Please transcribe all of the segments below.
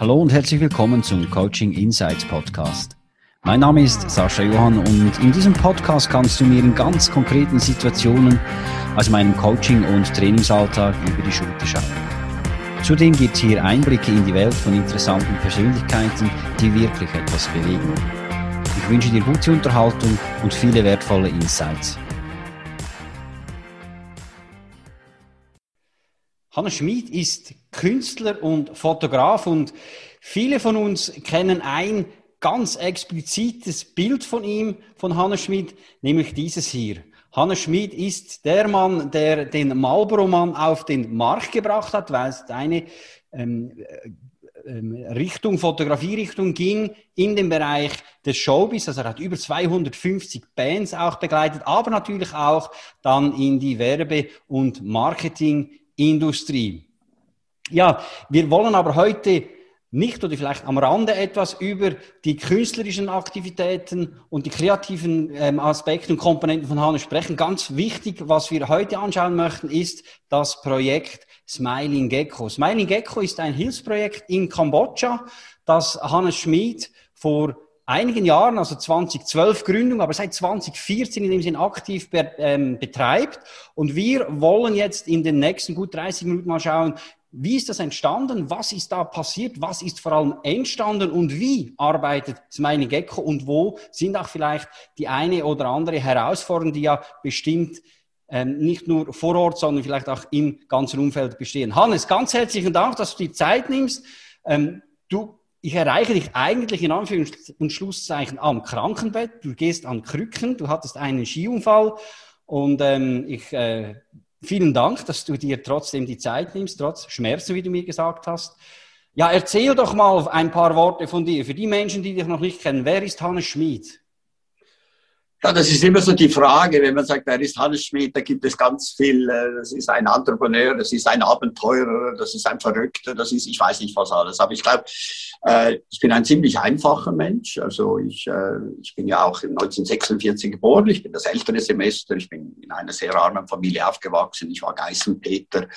Hallo und herzlich willkommen zum Coaching Insights Podcast. Mein Name ist Sascha Johann und in diesem Podcast kannst du mir in ganz konkreten Situationen aus meinem Coaching- und Trainingsalltag über die Schulter schauen. Zudem gibt es hier Einblicke in die Welt von interessanten Persönlichkeiten, die wirklich etwas bewegen. Ich wünsche dir gute Unterhaltung und viele wertvolle Insights. Hannes Schmid ist Künstler und Fotograf und viele von uns kennen ein ganz explizites Bild von ihm, von Hannes Schmid, nämlich dieses hier. Hannes Schmid ist der Mann, der den Marlboro-Mann auf den Markt gebracht hat, weil es eine ähm, ähm, Richtung, Fotografierichtung ging in dem Bereich des Showbiz. Also er hat über 250 Bands auch begleitet, aber natürlich auch dann in die Werbe- und Marketing Industrie. Ja, wir wollen aber heute nicht oder vielleicht am Rande etwas über die künstlerischen Aktivitäten und die kreativen ähm, Aspekte und Komponenten von Hannes sprechen. Ganz wichtig, was wir heute anschauen möchten, ist das Projekt Smiling Gecko. Smiling Gecko ist ein Hilfsprojekt in Kambodscha, das Hannes Schmid vor einigen Jahren, also 2012 Gründung, aber seit 2014 in dem Sinn aktiv be ähm, betreibt. Und wir wollen jetzt in den nächsten gut 30 Minuten mal schauen, wie ist das entstanden? Was ist da passiert? Was ist vor allem entstanden? Und wie arbeitet Smiling Gecko? Und wo sind auch vielleicht die eine oder andere Herausforderung, die ja bestimmt ähm, nicht nur vor Ort, sondern vielleicht auch im ganzen Umfeld bestehen. Hannes, ganz herzlichen Dank, dass du die Zeit nimmst. Ähm, du ich erreiche dich eigentlich in Anführungs- und Schlusszeichen am Krankenbett. Du gehst an Krücken, du hattest einen Skiunfall und ähm, ich, äh, vielen Dank, dass du dir trotzdem die Zeit nimmst, trotz Schmerzen, wie du mir gesagt hast. Ja, erzähl doch mal ein paar Worte von dir. Für die Menschen, die dich noch nicht kennen, wer ist Hannes Schmid? Ja, das ist immer so die Frage, wenn man sagt, wer ist Hannes Schmidt, da gibt es ganz viel, äh, das ist ein Entrepreneur, das ist ein Abenteurer, das ist ein Verrückter, das ist, ich weiß nicht was alles. Aber ich glaube, äh, ich bin ein ziemlich einfacher Mensch. Also ich, äh, ich bin ja auch 1946 geboren, ich bin das ältere Semester, ich bin in einer sehr armen Familie aufgewachsen, ich war Geißenpeter.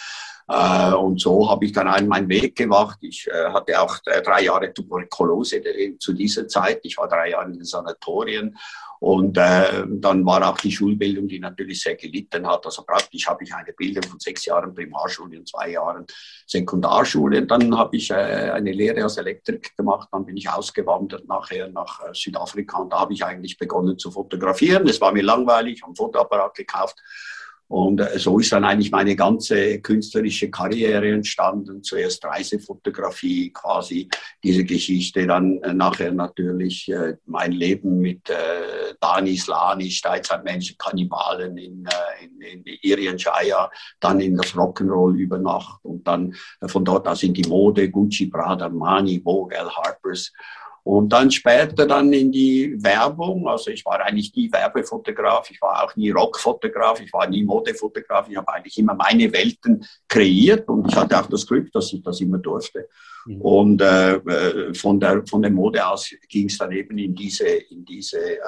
und so habe ich dann einen meinen Weg gemacht. Ich hatte auch drei Jahre Tuberkulose zu dieser Zeit. Ich war drei Jahre in den Sanatorien und äh, dann war auch die Schulbildung, die natürlich sehr gelitten hat. Also praktisch habe ich eine Bildung von sechs Jahren Primarschule und zwei Jahren Sekundarschule. Und dann habe ich äh, eine Lehre als Elektrik gemacht. Dann bin ich ausgewandert nachher nach äh, Südafrika und da habe ich eigentlich begonnen zu fotografieren. Es war mir langweilig, habe ein Fotoapparat gekauft und äh, so ist dann eigentlich meine ganze künstlerische Karriere entstanden. Zuerst Reisefotografie, quasi diese Geschichte, dann äh, nachher natürlich äh, mein Leben mit Danis, Lani, Steinzeitmenschen, Kannibalen in, in, in Irian Shire, dann in das Rock'n'Roll über Nacht und dann von dort aus in die Mode, Gucci, Prada, Armani, Vogue, L. Harpers und dann später dann in die Werbung. Also ich war eigentlich nie Werbefotograf, ich war auch nie Rockfotograf, ich war nie Modefotograf. Ich habe eigentlich immer meine Welten kreiert und ich hatte auch das Glück, dass ich das immer durfte. Mhm. Und äh, äh von, der, von der Mode aus ging es dann eben in diese, in diese äh,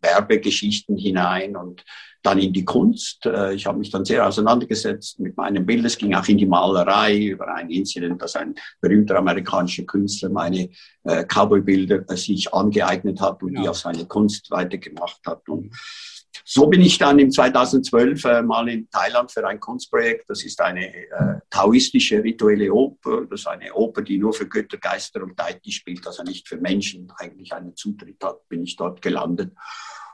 Werbegeschichten hinein und dann in die Kunst. Äh, ich habe mich dann sehr auseinandergesetzt mit meinem Bild. Es ging auch in die Malerei über ein Incident, dass ein berühmter amerikanischer Künstler meine äh, Cowboy-Bilder äh, sich angeeignet hat und ja. die auf seine Kunst weitergemacht hat. Und so bin ich dann im 2012 äh, mal in Thailand für ein Kunstprojekt. Das ist eine äh, taoistische rituelle Oper. Das ist eine Oper, die nur für Götter, Geister und Deity spielt, also nicht für Menschen eigentlich einen Zutritt hat, bin ich dort gelandet.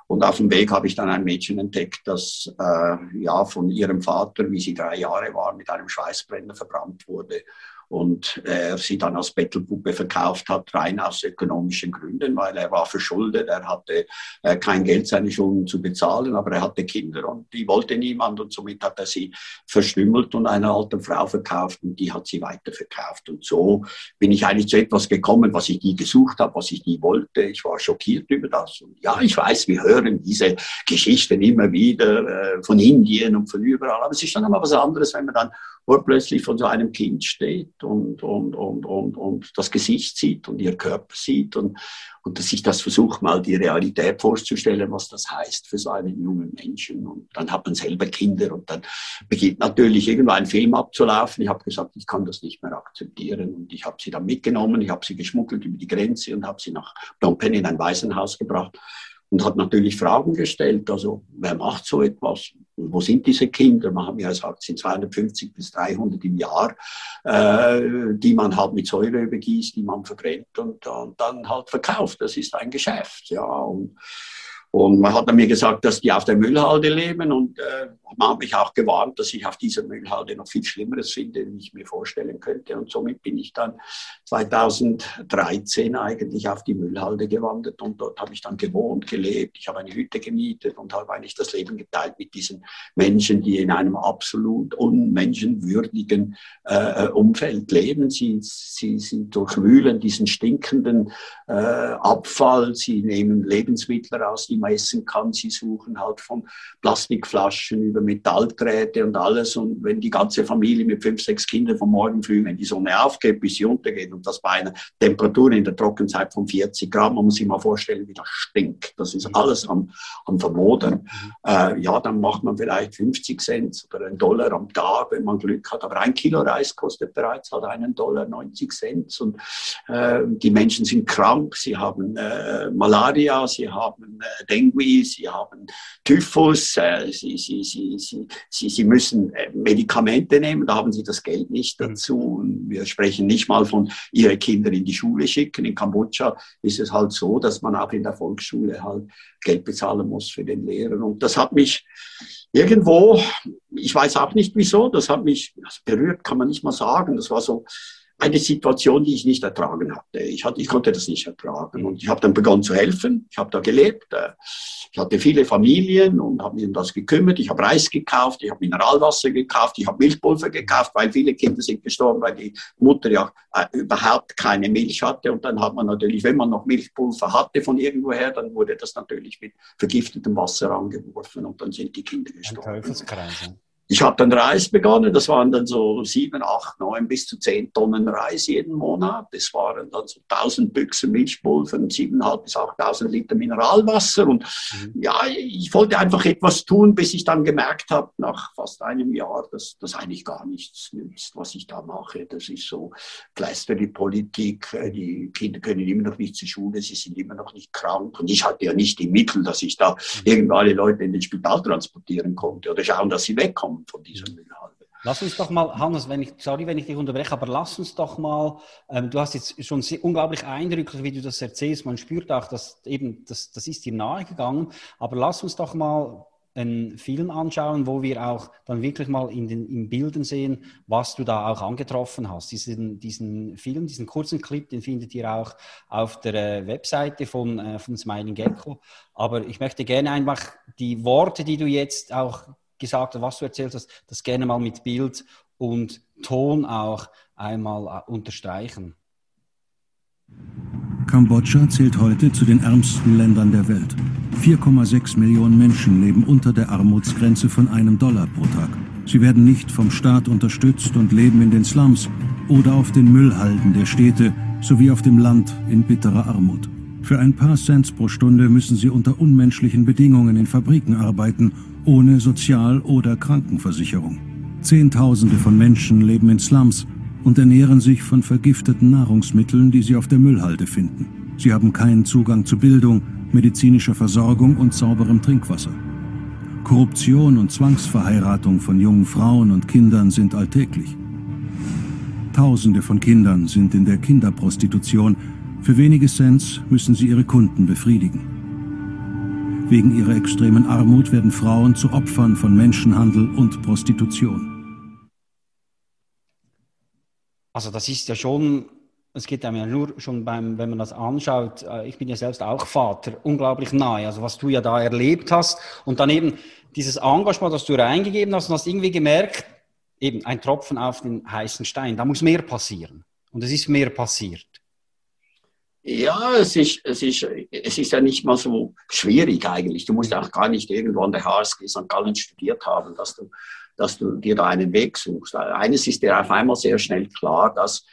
Und auf dem Weg habe ich dann ein Mädchen entdeckt, das äh, ja von ihrem Vater, wie sie drei Jahre war, mit einem Schweißbrenner verbrannt wurde und er sie dann als Bettelpuppe verkauft hat, rein aus ökonomischen Gründen, weil er war verschuldet, er hatte äh, kein Geld, seine Schulden zu bezahlen, aber er hatte Kinder und die wollte niemand und somit hat er sie verstümmelt und einer alten Frau verkauft und die hat sie weiterverkauft. Und so bin ich eigentlich zu etwas gekommen, was ich nie gesucht habe, was ich nie wollte. Ich war schockiert über das. Und ja, ich weiß, wir hören diese Geschichten immer wieder äh, von Indien und von überall, aber es ist dann immer was anderes, wenn man dann plötzlich von so einem Kind steht und, und, und, und, und das Gesicht sieht und ihr Körper sieht und, und dass ich das versuche, mal die Realität vorzustellen, was das heißt für so einen jungen Menschen. Und dann hat man selber Kinder und dann beginnt natürlich irgendwo ein Film abzulaufen. Ich habe gesagt, ich kann das nicht mehr akzeptieren. Und ich habe sie dann mitgenommen, ich habe sie geschmuggelt über die Grenze und habe sie nach Phnom Penh in ein Waisenhaus gebracht und hat natürlich Fragen gestellt. Also, wer macht so etwas? Wo sind diese Kinder? Man hat ja gesagt, es sind 250 bis 300 im Jahr, äh, die man halt mit Säure übergießt, die man verbrennt und, und, dann halt verkauft. Das ist ein Geschäft, ja. Und, und man hat mir gesagt, dass die auf der Müllhalde leben und äh, man hat mich auch gewarnt, dass ich auf dieser Müllhalde noch viel Schlimmeres finde, wie ich mir vorstellen könnte. Und somit bin ich dann 2013 eigentlich auf die Müllhalde gewandert und dort habe ich dann gewohnt, gelebt. Ich habe eine Hütte gemietet und habe eigentlich das Leben geteilt mit diesen Menschen, die in einem absolut unmenschenwürdigen äh, Umfeld leben. Sie, sie, sie durchwühlen diesen stinkenden äh, Abfall, sie nehmen Lebensmittel raus, die man essen kann. Sie suchen halt von Plastikflaschen über Metallträte und alles. Und wenn die ganze Familie mit fünf, sechs Kindern vom Morgen früh, wenn die Sonne aufgeht, bis sie untergeht und das bei einer Temperatur in der Trockenzeit von 40 Grad, man muss sich mal vorstellen, wie das stinkt. Das ist alles am, am Vermodern. Äh, ja, dann macht man vielleicht 50 Cent oder einen Dollar am Tag, wenn man Glück hat. Aber ein Kilo Reis kostet bereits halt einen Dollar 90 Cent. Und äh, die Menschen sind krank, sie haben äh, Malaria, sie haben äh, Dengue, sie haben Typhus, äh, sie, sie, sie, sie, sie, sie müssen äh, Medikamente nehmen, da haben sie das Geld nicht mhm. dazu. Und wir sprechen nicht mal von ihre Kinder in die Schule schicken. In Kambodscha ist es halt so, dass man auch in der Volksschule halt Geld bezahlen muss für den Lehrer. Und das hat mich irgendwo, ich weiß auch nicht wieso, das hat mich also berührt, kann man nicht mal sagen. Das war so, eine Situation, die ich nicht ertragen hatte. Ich, hatte, ich konnte das nicht ertragen. Und ich habe dann begonnen zu helfen. Ich habe da gelebt. Äh, ich hatte viele Familien und habe mich um das gekümmert. Ich habe Reis gekauft, ich habe Mineralwasser gekauft, ich habe Milchpulver gekauft, weil viele Kinder sind gestorben, weil die Mutter ja äh, überhaupt keine Milch hatte. Und dann hat man natürlich, wenn man noch Milchpulver hatte von irgendwoher, dann wurde das natürlich mit vergiftetem Wasser angeworfen und dann sind die Kinder gestorben. Ein Teufelskreis. Ich habe dann Reis begonnen, das waren dann so sieben, acht, neun bis zu zehn Tonnen Reis jeden Monat. Das waren dann so tausend Büchsen Milchpulver und siebeneinhalb bis achttausend Liter Mineralwasser. Und mhm. ja, ich wollte einfach etwas tun, bis ich dann gemerkt habe, nach fast einem Jahr, dass das eigentlich gar nichts nützt, was ich da mache. Das ist so Politik. Die Kinder können immer noch nicht zur Schule, sie sind immer noch nicht krank. Und ich hatte ja nicht die Mittel, dass ich da mhm. irgendwo alle Leute in den Spital transportieren konnte oder schauen, dass sie wegkommen von dieser mhm. Müllhalde. Lass uns doch mal, Hannes, wenn ich, sorry, wenn ich dich unterbreche, aber lass uns doch mal, ähm, du hast jetzt schon sehr, unglaublich eindrücklich, wie du das erzählst, man spürt auch, dass eben, das, das ist dir nahegegangen, aber lass uns doch mal einen Film anschauen, wo wir auch dann wirklich mal in den in Bildern sehen, was du da auch angetroffen hast. Diesen, diesen Film, diesen kurzen Clip, den findet ihr auch auf der äh, Webseite von, äh, von Smiling Gecko. Aber ich möchte gerne einfach die Worte, die du jetzt auch gesagt hast, was du erzählt hast, das gerne mal mit Bild und Ton auch einmal äh, unterstreichen. Kambodscha zählt heute zu den ärmsten Ländern der Welt. 4,6 Millionen Menschen leben unter der Armutsgrenze von einem Dollar pro Tag. Sie werden nicht vom Staat unterstützt und leben in den Slums oder auf den Müllhalden der Städte sowie auf dem Land in bitterer Armut. Für ein paar Cent pro Stunde müssen sie unter unmenschlichen Bedingungen in Fabriken arbeiten ohne Sozial- oder Krankenversicherung. Zehntausende von Menschen leben in Slums und ernähren sich von vergifteten Nahrungsmitteln, die sie auf der Müllhalde finden. Sie haben keinen Zugang zu Bildung, medizinischer Versorgung und sauberem Trinkwasser. Korruption und Zwangsverheiratung von jungen Frauen und Kindern sind alltäglich. Tausende von Kindern sind in der Kinderprostitution. Für wenige Cents müssen sie ihre Kunden befriedigen. Wegen ihrer extremen Armut werden Frauen zu Opfern von Menschenhandel und Prostitution. Also das ist ja schon, es geht einem ja nur schon beim, wenn man das anschaut, äh, ich bin ja selbst auch Vater, unglaublich nahe, also was du ja da erlebt hast und dann eben dieses Engagement, das du reingegeben hast und hast irgendwie gemerkt, eben ein Tropfen auf den heißen Stein, da muss mehr passieren und es ist mehr passiert. Ja, es ist, es, ist, es ist ja nicht mal so schwierig eigentlich. Du musst auch gar nicht irgendwo an der HSG St. Gallen studiert haben, dass du, dass du dir da einen Weg suchst. Eines ist dir auf einmal sehr schnell klar, dass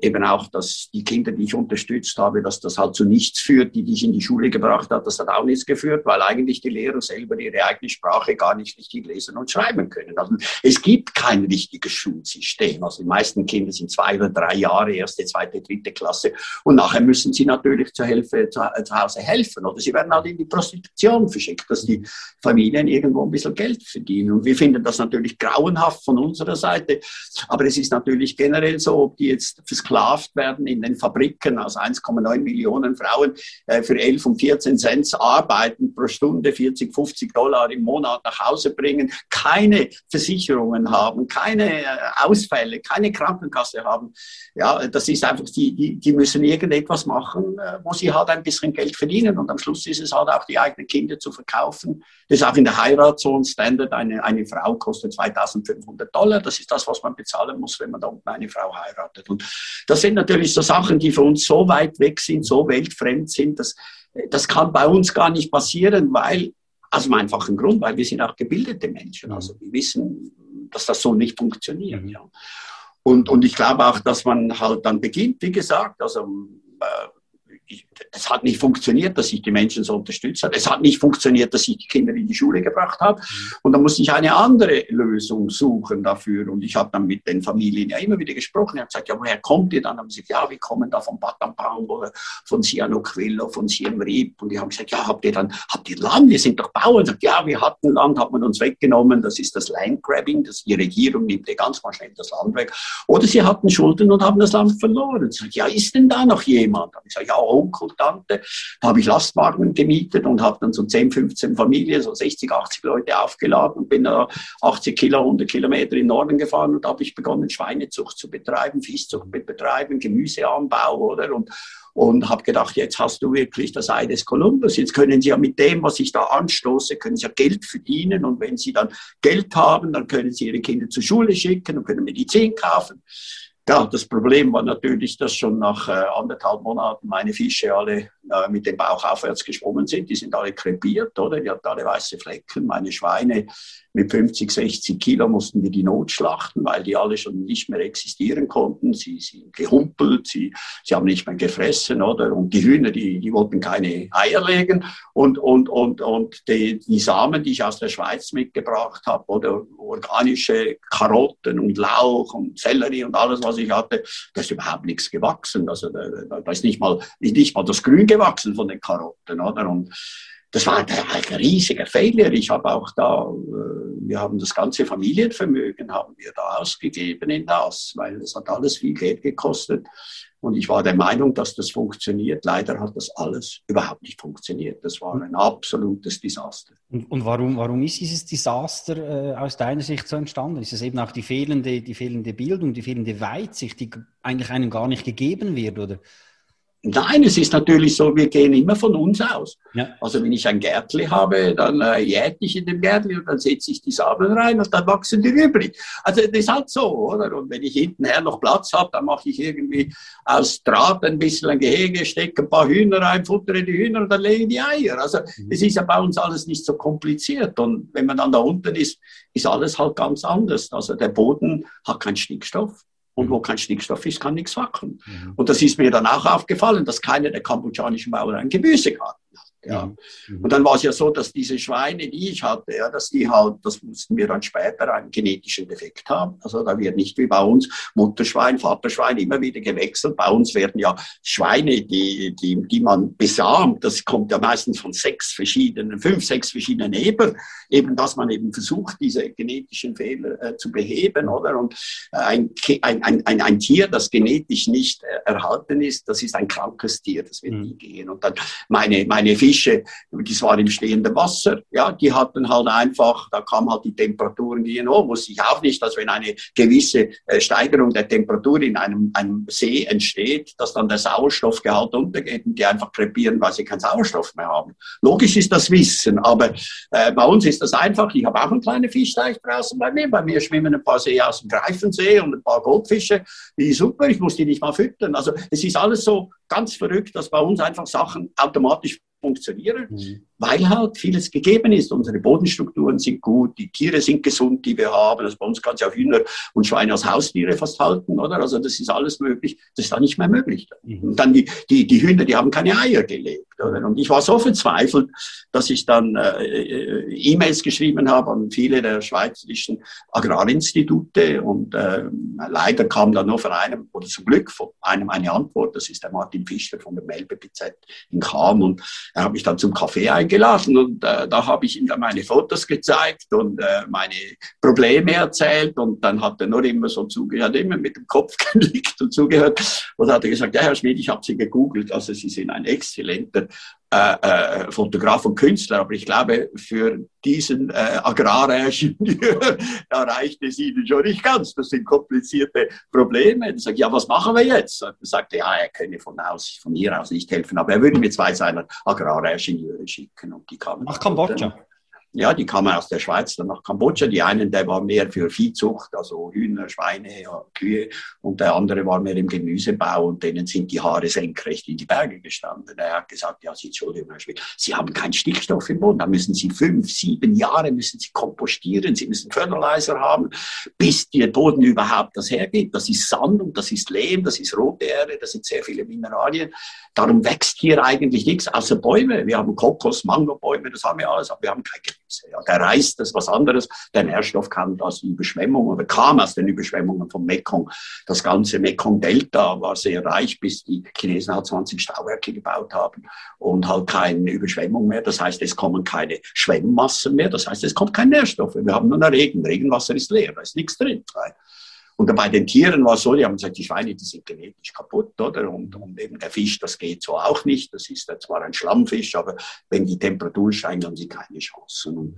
eben auch, dass die Kinder, die ich unterstützt habe, dass das halt zu nichts führt, die, die ich in die Schule gebracht habe, das hat auch nichts geführt, weil eigentlich die Lehrer selber ihre eigene Sprache gar nicht richtig lesen und schreiben können. Also es gibt kein richtiges Schulsystem. Also die meisten Kinder sind zwei oder drei Jahre, erste, zweite, dritte Klasse und nachher müssen sie natürlich zur Hilfe zu, zu Hause helfen oder sie werden halt in die Prostitution verschickt, dass die Familien irgendwo ein bisschen Geld verdienen. Und wir finden das natürlich grauenhaft von unserer Seite, aber es ist natürlich generell so, ob die jetzt versklavt werden in den Fabriken, also 1,9 Millionen Frauen äh, für 11 und 14 Cent arbeiten pro Stunde, 40, 50 Dollar im Monat nach Hause bringen, keine Versicherungen haben, keine äh, Ausfälle, keine Krankenkasse haben. Ja, das ist einfach, die, die, die müssen irgendetwas machen, äh, wo sie halt ein bisschen Geld verdienen und am Schluss ist es halt auch die eigenen Kinder zu verkaufen. Das ist auch in der Heiratszone Standard. Eine, eine Frau kostet 2500 Dollar. Das ist das, was man bezahlen muss, wenn man da unten eine Frau heiratet. Und das sind natürlich so Sachen, die für uns so weit weg sind, so weltfremd sind, dass das kann bei uns gar nicht passieren, weil, aus einem einfachen Grund, weil wir sind auch gebildete Menschen. Mhm. Also wir wissen, dass das so nicht funktioniert. Mhm. Ja. Und, und ich glaube auch, dass man halt dann beginnt, wie gesagt, also äh, ich, es hat nicht funktioniert, dass ich die Menschen so unterstützt habe. Es hat nicht funktioniert, dass ich die Kinder in die Schule gebracht habe. Mhm. Und dann musste ich eine andere Lösung suchen dafür. Und ich habe dann mit den Familien ja immer wieder gesprochen. Ich habe gesagt, ja, woher kommt ihr dann? Haben sie gesagt, ja, wir kommen da von Batampang oder von Sihanouk-Willow, von Siem Reap. Und die haben gesagt, ja, habt ihr dann, habt ihr Land? Wir sind doch Bauern. Sagt, ja, wir hatten Land, hat man uns weggenommen. Das ist das Landgrabbing. Das, die Regierung nimmt dir ganz mal schnell das Land weg. Oder sie hatten Schulden und haben das Land verloren. Sagt, ja, ist denn da noch jemand? Habe ich gesagt, ja, Onkel, Tante. Da habe ich Lastwagen gemietet und habe dann so 10, 15 Familien, so 60, 80 Leute aufgeladen und bin da 80 Kilo, 100 Kilometer in den Norden gefahren und habe ich begonnen, Schweinezucht zu betreiben, Fischzucht zu betreiben, Gemüseanbau, oder? Und, und habe gedacht, jetzt hast du wirklich das Ei des Kolumbus. Jetzt können Sie ja mit dem, was ich da anstoße, können Sie ja Geld verdienen. Und wenn Sie dann Geld haben, dann können Sie Ihre Kinder zur Schule schicken und können Medizin kaufen. Ja, das Problem war natürlich, dass schon nach äh, anderthalb Monaten meine Fische alle äh, mit dem Bauch aufwärts geschwommen sind. Die sind alle krepiert, oder? Die hatten alle weiße Flecken. Meine Schweine mit 50, 60 Kilo mussten wir die notschlachten, weil die alle schon nicht mehr existieren konnten. Sie sind gehumpelt, sie, sie haben nicht mehr gefressen, oder? Und die Hühner, die, die wollten keine Eier legen. Und, und, und, und die, die Samen, die ich aus der Schweiz mitgebracht habe, oder organische Karotten und Lauch und Sellerie und alles, was ich hatte, da ist überhaupt nichts gewachsen. Also da, da ist nicht mal, nicht mal das Grün gewachsen von den Karotten, oder? Und das war ein riesiger Fehler. Ich habe auch da, äh, wir haben das ganze Familienvermögen haben wir da ausgegeben in das, weil es hat alles viel Geld gekostet. Und ich war der Meinung, dass das funktioniert. Leider hat das alles überhaupt nicht funktioniert. Das war ein absolutes Desaster. Und, und warum, warum ist dieses Desaster äh, aus deiner Sicht so entstanden? Ist es eben auch die fehlende, die fehlende Bildung, die fehlende Weitsicht, die eigentlich einem gar nicht gegeben wird, oder? Nein, es ist natürlich so, wir gehen immer von uns aus. Ja. Also wenn ich ein Gärtli habe, dann äh, jäte ich in dem Gärtli und dann setze ich die Samen rein und dann wachsen die übrig. Also das ist halt so, oder? Und wenn ich hintenher noch Platz habe, dann mache ich irgendwie aus Draht ein bisschen ein Gehege, stecke ein paar Hühner rein, futtere die Hühner und dann legen die Eier. Also mhm. es ist ja bei uns alles nicht so kompliziert. Und wenn man dann da unten ist, ist alles halt ganz anders. Also der Boden hat keinen Stickstoff. Und wo kein Stickstoff ist, kann nichts wachsen. Mhm. Und das ist mir dann auch aufgefallen, dass keiner der kambodschanischen Bauern ein Gemüsegarten hat. Ja. Mhm. Und dann war es ja so, dass diese Schweine, die ich hatte, ja, dass die halt, das mussten wir dann später einen genetischen Defekt haben. Also da wird nicht wie bei uns Mutterschwein, Vaterschwein immer wieder gewechselt. Bei uns werden ja Schweine, die, die, die man besamt, das kommt ja meistens von sechs verschiedenen, fünf, sechs verschiedenen Eber, eben, dass man eben versucht, diese genetischen Fehler äh, zu beheben, oder? Und äh, ein, ein, ein, ein, Tier, das genetisch nicht äh, erhalten ist, das ist ein krankes Tier, das wird mhm. nie gehen. Und dann meine, meine vier Fische, das war im stehenden Wasser, ja, die hatten halt einfach, da kam halt die Temperaturen gehen hoch, wusste ich auch nicht, dass wenn eine gewisse äh, Steigerung der Temperatur in einem, einem See entsteht, dass dann der Sauerstoffgehalt untergeht und die einfach krepieren, weil sie keinen Sauerstoff mehr haben. Logisch ist das Wissen, aber äh, bei uns ist das einfach. Ich habe auch einen kleinen Fischteich draußen bei mir. Bei mir schwimmen ein paar See aus dem Greifensee und ein paar Goldfische. Die super, ich muss die nicht mal füttern. Also es ist alles so ganz verrückt, dass bei uns einfach Sachen automatisch funktionieren, mhm. weil halt vieles gegeben ist. Unsere Bodenstrukturen sind gut, die Tiere sind gesund, die wir haben. Also bei uns kann es ja auch Hühner und Schweine als Haustiere fast halten, oder? Also das ist alles möglich. Das ist dann nicht mehr möglich. Mhm. Und dann die, die, die Hühner, die haben keine Eier gelegt. Oder? Und ich war so verzweifelt, dass ich dann äh, äh, E-Mails geschrieben habe an viele der schweizerischen Agrarinstitute. Und äh, leider kam dann nur von einem, oder zum Glück von einem eine Antwort, das ist der Martin Fischer von der Melbe BZ in Cham. Und er hat mich dann zum Kaffee eingeladen. Und äh, da habe ich ihm dann meine Fotos gezeigt und äh, meine Probleme erzählt. Und dann hat er nur immer so zugehört, immer mit dem Kopf genickt und zugehört. Und hat er gesagt, ja Herr Schmidt, ich habe Sie gegoogelt, also Sie sind ein exzellenter äh, äh, Fotograf und Künstler, aber ich glaube, für diesen äh, Agraringenieur, reicht es Ihnen schon nicht ganz. Das sind komplizierte Probleme. Dann sage ich, ja, was machen wir jetzt? Und er sagte, ja, er könne von, aus, von hier aus nicht helfen, aber er würde mir zwei seiner Agraringenieure schicken und die kamen. Nach Kambodscha? Ja, die kamen aus der Schweiz dann nach Kambodscha. Die einen, der war mehr für Viehzucht, also Hühner, Schweine, ja, Kühe. Und der andere war mehr im Gemüsebau und denen sind die Haare senkrecht in die Berge gestanden. Er hat gesagt, ja, Sie, Entschuldigung, Herr Schmidt, Sie haben keinen Stickstoff im Boden. Da müssen Sie fünf, sieben Jahre müssen Sie kompostieren. Sie müssen Fertilizer haben, bis der Boden überhaupt das hergibt. Das ist Sand und das ist Lehm, das ist rote Erde, das sind sehr viele Mineralien. Darum wächst hier eigentlich nichts außer Bäume. Wir haben Kokos, Mangobäume, das haben wir alles, aber wir haben kein ja, der Reis, das ist was anderes. Der Nährstoff kam aus den Überschwemmungen oder kam aus den Überschwemmungen vom Mekong. Das ganze Mekong-Delta war sehr reich, bis die Chinesen halt 20 Stauwerke gebaut haben und halt keine Überschwemmung mehr. Das heißt, es kommen keine Schwemmmassen mehr. Das heißt, es kommt kein Nährstoff. Wir haben nur Regen. Regenwasser ist leer, da ist nichts drin. Und bei den Tieren war es so, die haben gesagt, die Schweine, die sind genetisch kaputt, oder? Und, und eben der Fisch, das geht so auch nicht. Das ist zwar ein Schlammfisch, aber wenn die Temperatur steigt, haben sie keine Chancen. Und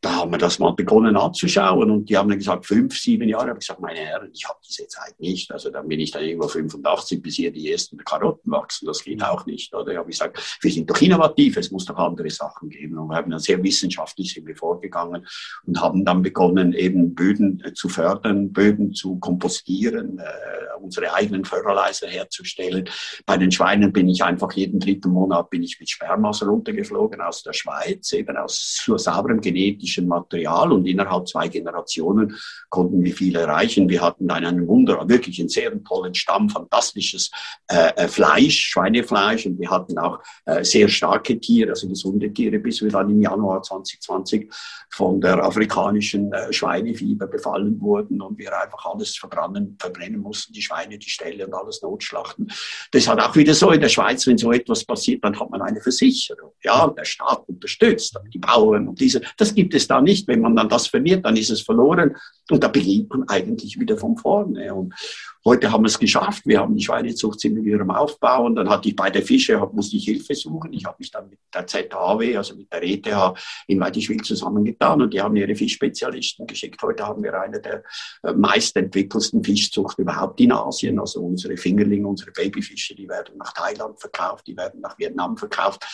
da haben wir das mal begonnen anzuschauen und die haben dann gesagt, fünf, sieben Jahre. Ich habe gesagt, meine Herren, ich habe diese Zeit nicht. Also dann bin ich dann irgendwo 85, bis hier die ersten Karotten wachsen. Das geht auch nicht. Oder ich habe gesagt, wir sind doch innovativ, es muss doch andere Sachen geben. Und wir haben dann sehr wissenschaftlich sind wir vorgegangen und haben dann begonnen, eben Böden äh, zu fördern, Böden zu kompostieren, äh, unsere eigenen Fertilizer herzustellen. Bei den Schweinen bin ich einfach jeden dritten Monat bin ich mit Spermas runtergeflogen aus der Schweiz, eben aus sauberem genetischen genetischen Material und innerhalb zwei Generationen konnten wir viel erreichen. Wir hatten einen Wunder, wirklich einen sehr tollen Stamm, fantastisches äh, äh, Fleisch, Schweinefleisch und wir hatten auch äh, sehr starke Tiere, also gesunde Tiere, bis wir dann im Januar 2020 von der afrikanischen äh, Schweinefieber befallen wurden und wir einfach alles verbrennen, verbrennen mussten, die Schweine, die Ställe und alles notschlachten. Das hat auch wieder so in der Schweiz, wenn so etwas passiert, dann hat man eine Versicherung. Ja, der Staat unterstützt die Bauern und diese. Das gibt es da nicht. Wenn man dann das verliert, dann ist es verloren. Und da beginnt man eigentlich wieder von vorne. Und heute haben wir es geschafft. Wir haben die Schweinezucht sind wieder am Aufbau. Und dann hatte ich bei der Fische, musste ich Hilfe suchen. Ich habe mich dann mit der ZHW, also mit der ETH in Weitischwil zusammengetan. Und die haben ihre Fischspezialisten geschickt. Heute haben wir eine der äh, meistentwickelsten Fischzucht überhaupt in Asien. Also unsere Fingerlinge, unsere Babyfische, die werden nach Thailand verkauft, die werden nach Vietnam verkauft.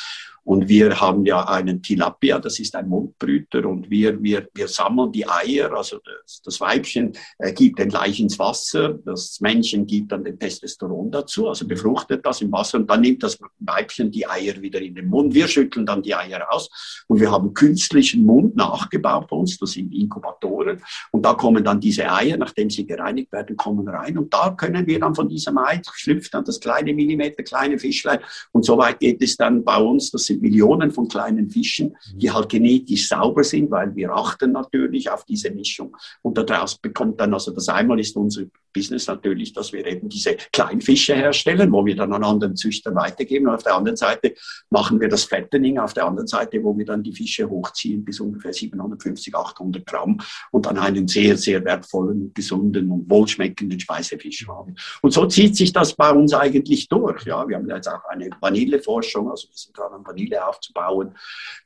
Und wir haben ja einen Tilapia, das ist ein Mundbrüter, und wir, wir, wir sammeln die Eier, also das, das Weibchen äh, gibt den Laich ins Wasser, das Männchen gibt dann den Testosteron dazu, also befruchtet das im Wasser, und dann nimmt das Weibchen die Eier wieder in den Mund. Wir schütteln dann die Eier aus, und wir haben künstlichen Mund nachgebaut bei uns, das sind Inkubatoren, und da kommen dann diese Eier, nachdem sie gereinigt werden, kommen rein, und da können wir dann von diesem Ei, schlüpft dann das kleine Millimeter, kleine Fischlein, und so weit geht es dann bei uns, das sind Millionen von kleinen Fischen, die halt genetisch sauber sind, weil wir achten natürlich auf diese Mischung. Und daraus bekommt dann, also das einmal ist unsere Business natürlich, dass wir eben diese Kleinfische herstellen, wo wir dann an anderen Züchtern weitergeben. Und auf der anderen Seite machen wir das Fattening, auf der anderen Seite, wo wir dann die Fische hochziehen bis ungefähr 750, 800 Gramm und dann einen sehr, sehr wertvollen, gesunden und wohlschmeckenden Speisefisch haben. Und so zieht sich das bei uns eigentlich durch. Ja, wir haben jetzt auch eine Vanilleforschung, also wir sind dran, Vanille aufzubauen.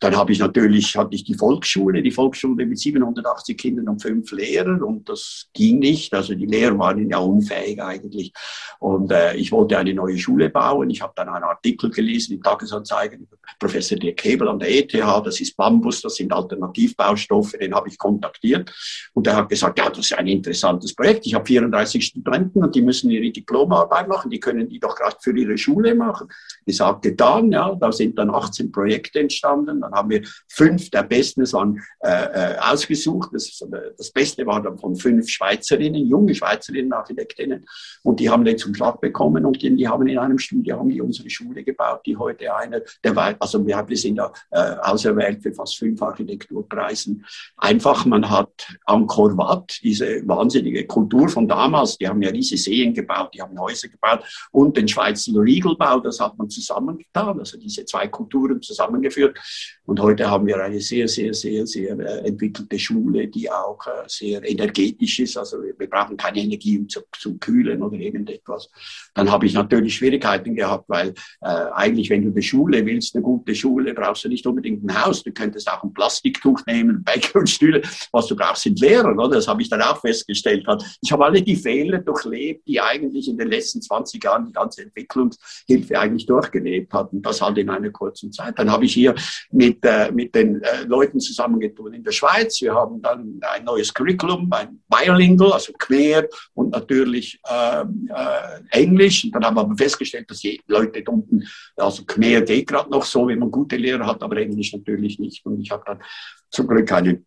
Dann habe ich natürlich, hatte ich die Volksschule, die Volksschule mit 780 Kindern und fünf Lehrern und das ging nicht. Also die Lehrer waren ja unfähig eigentlich. Und äh, ich wollte eine neue Schule bauen. Ich habe dann einen Artikel gelesen in Tagesanzeigen Professor Dirk Hebel an der ETH, das ist Bambus, das sind Alternativbaustoffe, den habe ich kontaktiert. Und er hat gesagt, ja, das ist ein interessantes Projekt. Ich habe 34 Studenten und die müssen ihre Diplomarbeit machen, die können die doch gerade für ihre Schule machen. Ich sagte dann, ja, da sind dann 18 Projekte entstanden. Dann haben wir fünf der besten, es waren äh, äh, ausgesucht. Das, das Beste war dann von fünf Schweizerinnen, junge Schweizerinnen, Architektinnen. Und die haben den zum Schlag bekommen und die, die haben in einem Studio haben die unsere Schule gebaut, die heute eine der also wir, wir sind ja äh, auserwählt für fast fünf Architekturpreisen. Einfach, man hat Angkor Wat, diese wahnsinnige Kultur von damals, die haben ja riesige Seen gebaut, die haben Häuser gebaut und den Schweizer Riegelbau, das hat man zusammengetan, also diese zwei Kulturen zusammengeführt. Und heute haben wir eine sehr, sehr, sehr, sehr äh, entwickelte Schule, die auch äh, sehr energetisch ist. Also wir, brauchen keine Energie, um zu, zu kühlen oder irgendetwas. Dann habe ich natürlich Schwierigkeiten gehabt, weil äh, eigentlich, wenn du eine Schule willst, eine gute Schule, brauchst du nicht unbedingt ein Haus. Du könntest auch ein Plastiktuch nehmen, Bäcker und Stühle. Was du brauchst, sind Lehrer. Oder? Das habe ich dann auch festgestellt. Ich habe alle die Fehler durchlebt, die eigentlich in den letzten 20 Jahren die ganze Entwicklungshilfe eigentlich durchgelebt hat. Und das halt in einer kurzen Zeit. Dann habe ich hier mit, äh, mit den äh, Leuten zusammengetan in der Schweiz. Wir haben dann ein neues Curriculum, ein Bilingual, also Khmer und natürlich äh, äh, Englisch. Und dann haben wir festgestellt, dass die Leute unten, also Khmer geht gerade noch so, wenn man gute Lehrer hat, aber Englisch natürlich nicht. Und ich habe dann zum Glück eine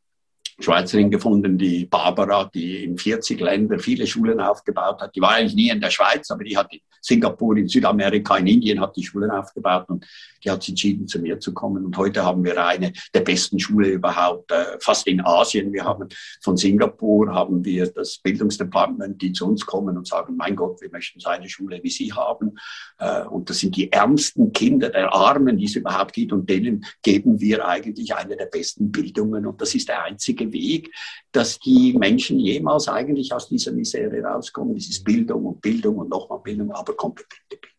Schweizerin gefunden, die Barbara, die in 40 Ländern viele Schulen aufgebaut hat. Die war eigentlich nie in der Schweiz, aber die hat in Singapur, in Südamerika, in Indien hat die Schulen aufgebaut und die hat sich entschieden, zu mir zu kommen. Und heute haben wir eine der besten Schule überhaupt, äh, fast in Asien. Wir haben von Singapur haben wir das Bildungsdepartement, die zu uns kommen und sagen, mein Gott, wir möchten so eine Schule wie Sie haben. Äh, und das sind die ärmsten Kinder der Armen, die es überhaupt gibt. Und denen geben wir eigentlich eine der besten Bildungen. Und das ist der einzige Weg, dass die Menschen jemals eigentlich aus dieser Misere rauskommen. Das ist Bildung und Bildung und nochmal Bildung, aber kompetente Bildung.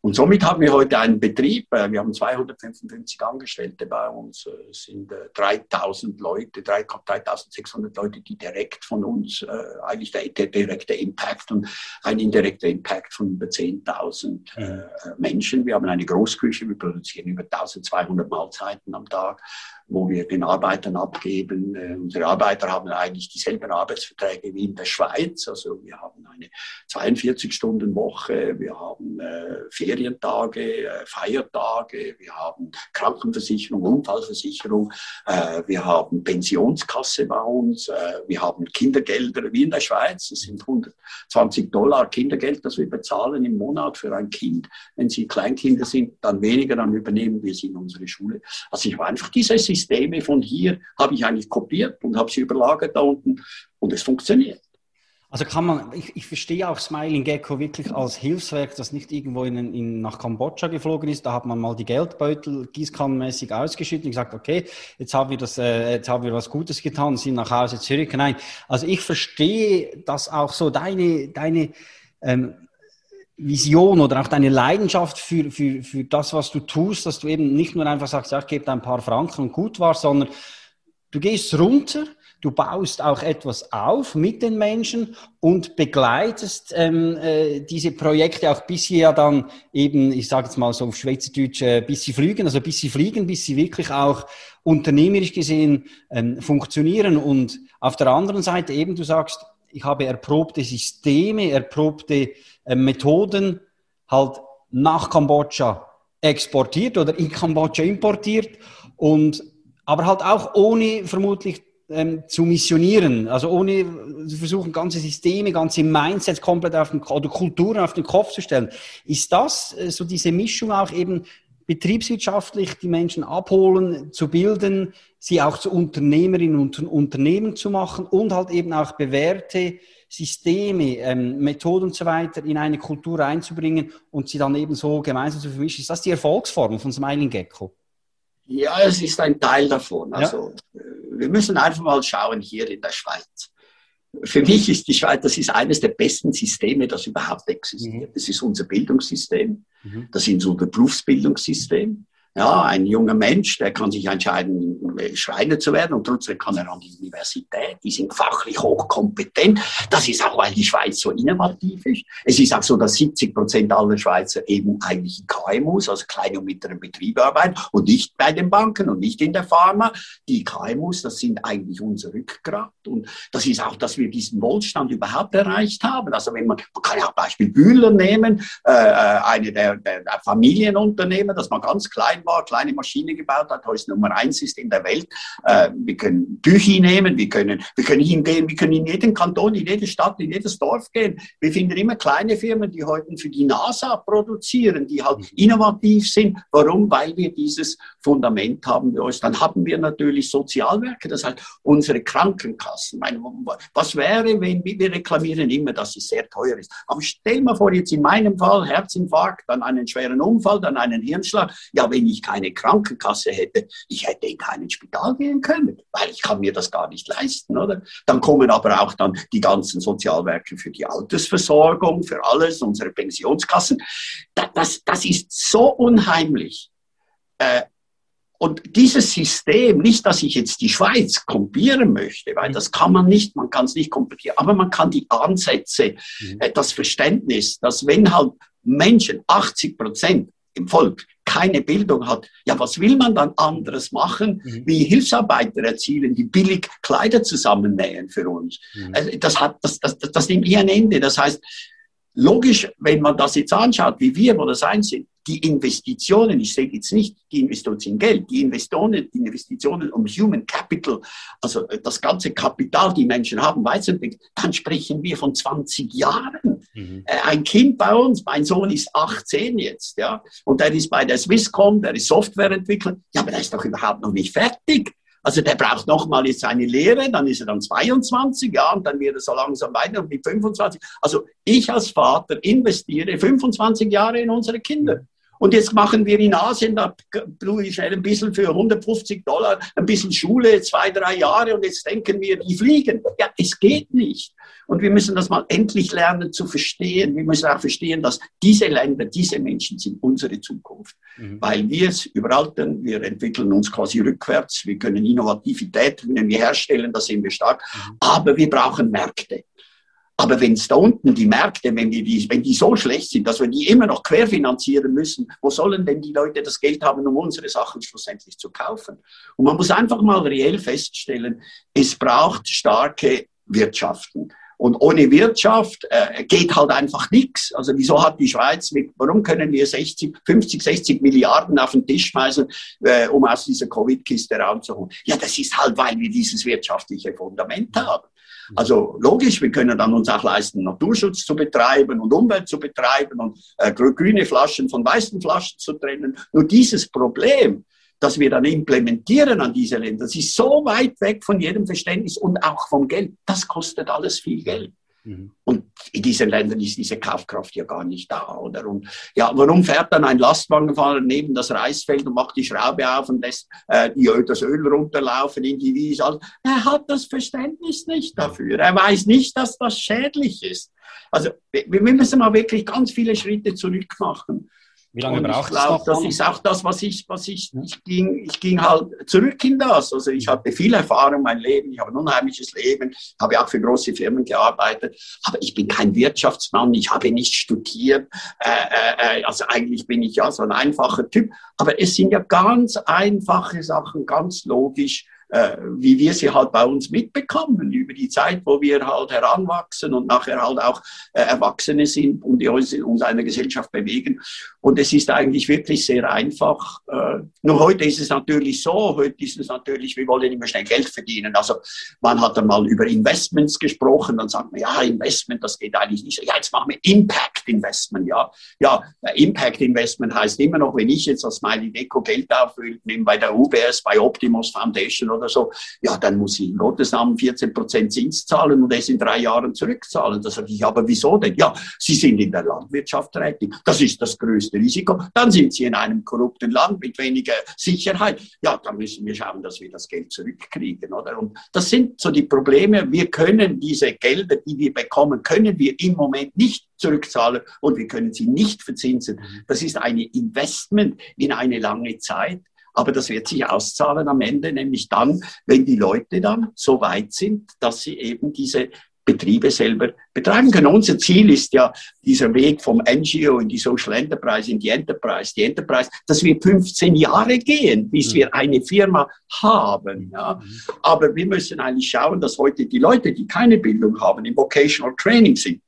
Und somit haben wir heute einen Betrieb. Äh, wir haben 255 Angestellte bei uns. Äh, es sind 3000 äh, Leute, 3600 Leute, die direkt von uns, eigentlich der, der direkte Impact und ein indirekter Impact von über 10.000 mhm. Menschen. Wir haben eine Großküche, wir produzieren über 1200 Mahlzeiten am Tag wo wir den Arbeitern abgeben. Äh, unsere Arbeiter haben eigentlich dieselben Arbeitsverträge wie in der Schweiz. Also wir haben eine 42-Stunden-Woche, wir haben äh, Ferientage, äh, Feiertage, wir haben Krankenversicherung, Unfallversicherung, äh, wir haben Pensionskasse bei uns, äh, wir haben Kindergelder wie in der Schweiz. Das sind 120 Dollar Kindergeld, das wir bezahlen im Monat für ein Kind. Wenn sie Kleinkinder sind, dann weniger, dann übernehmen wir sie in unsere Schule. Also ich war einfach dieses Systeme von hier habe ich eigentlich kopiert und habe sie überlagert da unten und es funktioniert. Also kann man, ich, ich verstehe auch Smiling Gecko wirklich als Hilfswerk, das nicht irgendwo in, in, nach Kambodscha geflogen ist. Da hat man mal die Geldbeutel gießkannenmäßig ausgeschüttet und gesagt, okay, jetzt haben wir das, äh, jetzt haben wir was Gutes getan, sind nach Hause zurück. Nein, also ich verstehe das auch so, deine, deine ähm, Vision oder auch deine Leidenschaft für, für, für das, was du tust, dass du eben nicht nur einfach sagst, ja, ich gebe dir ein paar Franken und gut war, sondern du gehst runter, du baust auch etwas auf mit den Menschen und begleitest ähm, äh, diese Projekte auch bis sie ja dann eben, ich sage jetzt mal so auf Schweizerdeutsch, äh, bis sie fliegen, also bis sie fliegen, bis sie wirklich auch unternehmerisch gesehen ähm, funktionieren. Und auf der anderen Seite eben, du sagst, ich habe erprobte Systeme, erprobte Methoden halt nach Kambodscha exportiert oder in Kambodscha importiert und aber halt auch ohne vermutlich ähm, zu missionieren, also ohne zu versuchen, ganze Systeme, ganze Mindsets komplett auf den oder Kulturen auf den Kopf zu stellen. Ist das äh, so diese Mischung auch eben betriebswirtschaftlich die Menschen abholen, zu bilden, sie auch zu Unternehmerinnen und Unternehmen zu machen und halt eben auch bewährte Systeme, ähm, Methoden und so weiter in eine Kultur einzubringen und sie dann eben so gemeinsam zu vermischen. Ist das die Erfolgsform von Smiling Gecko? Ja, es ist ein Teil davon. Also, ja. wir müssen einfach mal schauen hier in der Schweiz. Für mich ist die Schweiz, das ist eines der besten Systeme, das überhaupt existiert. Mhm. Das ist unser Bildungssystem. Mhm. Das ist unser Berufsbildungssystem. Ja, ein junger Mensch, der kann sich entscheiden, Schreiner zu werden und trotzdem kann er an die Universität. Die sind fachlich hochkompetent. Das ist auch, weil die Schweiz so innovativ ist. Es ist auch so, dass 70 Prozent aller Schweizer eben eigentlich in KMUs, also kleine und mittlere Betriebe arbeiten und nicht bei den Banken und nicht in der Pharma. Die KMUs, das sind eigentlich unser Rückgrat. Und das ist auch, dass wir diesen Wohlstand überhaupt erreicht haben. Also wenn man, man kann ja Beispiel Bühler nehmen, äh, äh eine der, der, Familienunternehmen, das man ganz klein war, kleine Maschine gebaut hat, heute Nummer eins ist in der Welt. Äh, wir können Büchi nehmen, wir können, wir können hingehen, wir können in jeden Kanton, in jede Stadt, in jedes Dorf gehen. Wir finden immer kleine Firmen, die heute für die NASA produzieren, die halt mhm. innovativ sind. Warum? Weil wir dieses Fundament haben bei uns. Dann haben wir natürlich Sozialwerke, das heißt unsere Krankenkassen. Meine, was wäre, wenn wir reklamieren immer, dass es sehr teuer ist. Aber stell mal vor, jetzt in meinem Fall Herzinfarkt, dann einen schweren Unfall, dann einen Hirnschlag. Ja, wenn ich keine Krankenkasse hätte, ich hätte in kein Spital gehen können, weil ich kann mir das gar nicht leisten, oder? Dann kommen aber auch dann die ganzen Sozialwerke für die Altersversorgung, für alles, unsere Pensionskassen. Das, das, das ist so unheimlich. Äh, und dieses System, nicht, dass ich jetzt die Schweiz kopieren möchte, weil das kann man nicht, man kann es nicht kopieren, aber man kann die Ansätze, mhm. äh, das Verständnis, dass wenn halt Menschen, 80 Prozent im Volk, keine Bildung hat, ja, was will man dann anderes machen, mhm. wie Hilfsarbeiter erzielen, die billig Kleider zusammennähen für uns? Mhm. Also das hat, das, das, das, das nimmt nie ein Ende. Das heißt, logisch, wenn man das jetzt anschaut, wie wir wo das ein sind, die Investitionen, ich sehe jetzt nicht die Investitionen in Geld, die Investitionen, die Investitionen um Human Capital, also das ganze Kapital, die Menschen haben, weiterentwickelt, dann sprechen wir von 20 Jahren. Mhm. Äh, ein Kind bei uns, mein Sohn ist 18 jetzt, ja, und der ist bei der Swisscom, der ist Softwareentwickler, ja, aber der ist doch überhaupt noch nicht fertig. Also der braucht nochmal seine Lehre, dann ist er dann 22, ja, und dann wird er so langsam weiter und mit 25. Also ich als Vater investiere 25 Jahre in unsere Kinder. Und jetzt machen wir in Asien, da blue ich schnell ein bisschen für 150 Dollar, ein bisschen Schule, zwei, drei Jahre und jetzt denken wir, die fliegen. Ja, es geht nicht. Und wir müssen das mal endlich lernen zu verstehen. Wir müssen auch verstehen, dass diese Länder, diese Menschen sind unsere Zukunft. Mhm. Weil wir es überaltern, wir entwickeln uns quasi rückwärts, wir können Innovativität, wir herstellen, da sind wir stark. Mhm. Aber wir brauchen Märkte. Aber wenn es da unten die Märkte, wenn die, die, wenn die so schlecht sind, dass wir die immer noch querfinanzieren müssen, wo sollen denn die Leute das Geld haben, um unsere Sachen schlussendlich zu kaufen? Und man muss einfach mal reell feststellen, es braucht starke Wirtschaften. Und ohne Wirtschaft äh, geht halt einfach nichts. Also wieso hat die Schweiz, mit, warum können wir 60, 50, 60 Milliarden auf den Tisch schmeißen, äh, um aus dieser Covid-Kiste rauszuholen? Ja, das ist halt, weil wir dieses wirtschaftliche Fundament haben. Also logisch, wir können dann uns auch leisten, Naturschutz zu betreiben und Umwelt zu betreiben und äh, grüne Flaschen von weißen Flaschen zu trennen. Nur dieses Problem, das wir dann implementieren an diese Länder, das ist so weit weg von jedem Verständnis und auch vom Geld. Das kostet alles viel Geld. Mhm. Und in diesen Ländern ist diese Kaufkraft ja gar nicht da, oder? Und ja, warum fährt dann ein Lastwagenfahrer neben das Reisfeld und macht die Schraube auf und lässt äh, die, das Öl runterlaufen in die Wiese? Er hat das Verständnis nicht dafür. Er weiß nicht, dass das schädlich ist. Also wir, wir müssen mal wirklich ganz viele Schritte zurück machen. Wie lange braucht es noch? Das ist auch das, was ich, was ich, ich ging, ich ging halt zurück in das. Also ich hatte viel Erfahrung, mein Leben, ich habe ein unheimliches Leben, habe auch für große Firmen gearbeitet, aber ich bin kein Wirtschaftsmann, ich habe nicht studiert, äh, äh, äh, also eigentlich bin ich ja so ein einfacher Typ, aber es sind ja ganz einfache Sachen, ganz logisch, äh, wie wir sie halt bei uns mitbekommen, über die Zeit, wo wir halt heranwachsen und nachher halt auch äh, Erwachsene sind und die uns in unserer Gesellschaft bewegen. Und es ist eigentlich wirklich sehr einfach. Äh, nur heute ist es natürlich so, heute ist es natürlich, wir wollen immer schnell Geld verdienen. Also man hat dann mal über Investments gesprochen, dann sagt man, ja, Investment, das geht eigentlich nicht. Ja, jetzt machen wir Impact Investment, ja. Ja, Impact Investment heißt immer noch, wenn ich jetzt als Smiley Deco Geld aufnehme bei der UBS, bei Optimus Foundation oder so, ja, dann muss ich in Gottes Namen 14 Prozent Zins zahlen und es in drei Jahren zurückzahlen. Da sage ich, aber wieso denn? Ja, Sie sind in der Landwirtschaft tätig. Das ist das größte Risiko. Dann sind Sie in einem korrupten Land mit weniger Sicherheit. Ja, dann müssen wir schauen, dass wir das Geld zurückkriegen, oder? Und das sind so die Probleme. Wir können diese Gelder, die wir bekommen, können wir im Moment nicht zurückzahlen und wir können sie nicht verzinsen. Das ist ein Investment in eine lange Zeit. Aber das wird sich auszahlen am Ende, nämlich dann, wenn die Leute dann so weit sind, dass sie eben diese Betriebe selber betreiben können. Unser Ziel ist ja dieser Weg vom NGO in die Social Enterprise, in die Enterprise, die Enterprise, dass wir 15 Jahre gehen, bis wir eine Firma haben. Ja. Aber wir müssen eigentlich schauen, dass heute die Leute, die keine Bildung haben, im Vocational Training sind.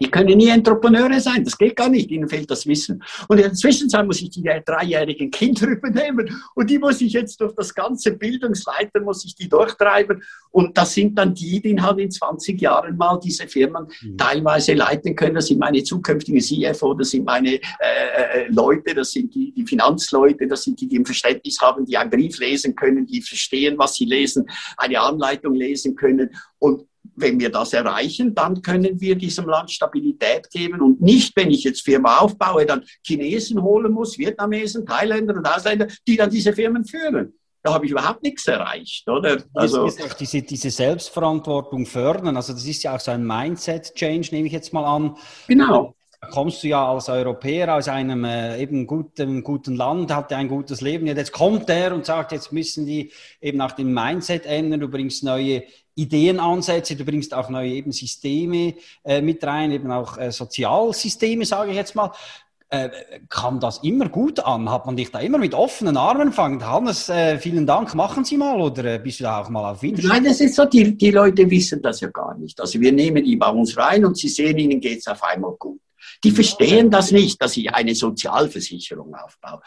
Die können nie Entrepreneure sein, das geht gar nicht, ihnen fehlt das Wissen. Und in der Zwischenzeit muss ich die dreijährigen Kinder übernehmen und die muss ich jetzt durch das ganze Bildungsleiter, muss ich die durchtreiben. Und das sind dann die, die halt in 20 Jahren mal diese Firmen mhm. teilweise leiten können. Das sind meine zukünftigen CFO, das sind meine äh, äh, Leute, das sind die, die Finanzleute, das sind die, die ein Verständnis haben, die einen Brief lesen können, die verstehen, was sie lesen, eine Anleitung lesen können. Und wenn wir das erreichen, dann können wir diesem Land Stabilität geben und nicht, wenn ich jetzt Firma aufbaue, dann Chinesen holen muss, Vietnamesen, Thailänder und Ausländer, die dann diese Firmen führen. Da habe ich überhaupt nichts erreicht, oder? Also das ist auch diese, diese Selbstverantwortung fördern. Also das ist ja auch so ein Mindset-Change, nehme ich jetzt mal an. Genau. Da kommst du ja als Europäer aus einem äh, eben guten, guten Land, hatte ein gutes Leben. Jetzt kommt der und sagt, jetzt müssen die eben auch den Mindset ändern, du bringst neue Ideenansätze, du bringst auch neue eben Systeme äh, mit rein, eben auch äh, Sozialsysteme, sage ich jetzt mal. Äh, kam das immer gut an? Hat man dich da immer mit offenen Armen empfangen? Hannes, äh, vielen Dank, machen Sie mal oder äh, bist du da auch mal auf Widerstand? Nein, das ist so, die, die Leute wissen das ja gar nicht. Also wir nehmen die bei uns rein und sie sehen, ihnen geht es auf einmal gut. Die verstehen das nicht, dass ich eine Sozialversicherung aufbaue.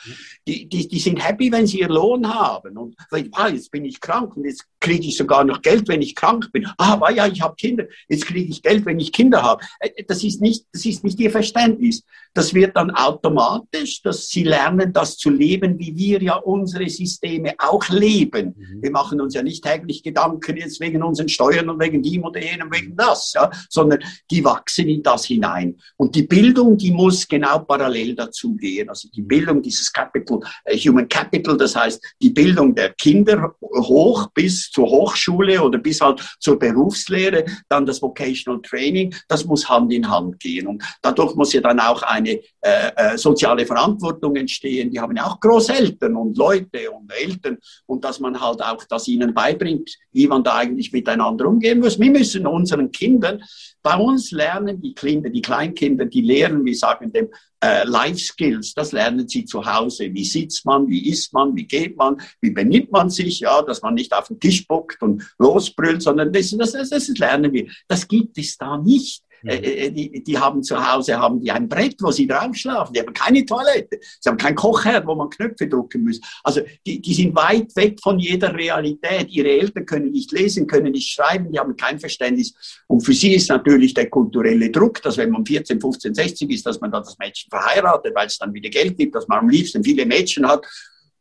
Die, die, die sind happy, wenn sie ihr Lohn haben. Und ah, jetzt bin ich krank und jetzt kriege ich sogar noch Geld, wenn ich krank bin. Ah, aber ja, ich habe Kinder. Jetzt kriege ich Geld, wenn ich Kinder habe. Äh, das ist nicht, das ist nicht ihr Verständnis. Das wird dann automatisch, dass sie lernen, das zu leben, wie wir ja unsere Systeme auch leben. Mhm. Wir machen uns ja nicht täglich Gedanken jetzt wegen unseren Steuern und wegen dem oder jenem, wegen das, ja, sondern die wachsen in das hinein. Und die Bildung, die muss genau parallel dazu gehen. Also die Bildung, dieses Capital, äh, Human Capital, das heißt die Bildung der Kinder hoch bis zur Hochschule oder bis halt zur Berufslehre, dann das Vocational Training, das muss Hand in Hand gehen. Und dadurch muss ja dann auch eine äh, äh, soziale Verantwortung entstehen. Die haben ja auch Großeltern und Leute und Eltern und dass man halt auch das ihnen beibringt, wie man da eigentlich miteinander umgehen muss. Wir müssen unseren Kindern, bei uns lernen die Kinder, die Kleinkinder, die lernen, wir sagen dem, äh, Life Skills, das lernen sie zu Hause. Wie sitzt man, wie isst man, wie geht man, wie benimmt man sich, ja, dass man nicht auf den Tisch buckt und losbrüllt, sondern das, das, das lernen wir. Das gibt es da nicht. Äh, äh, die, die haben zu Hause haben die ein Brett, wo sie drauf schlafen. Die haben keine Toilette. Sie haben kein Kochherd, wo man Knöpfe drücken muss. Also die, die sind weit weg von jeder Realität. Ihre Eltern können nicht lesen, können nicht schreiben, die haben kein Verständnis. Und für sie ist natürlich der kulturelle Druck, dass wenn man 14, 15, 16 ist, dass man dann das Mädchen verheiratet, weil es dann wieder Geld gibt, dass man am liebsten viele Mädchen hat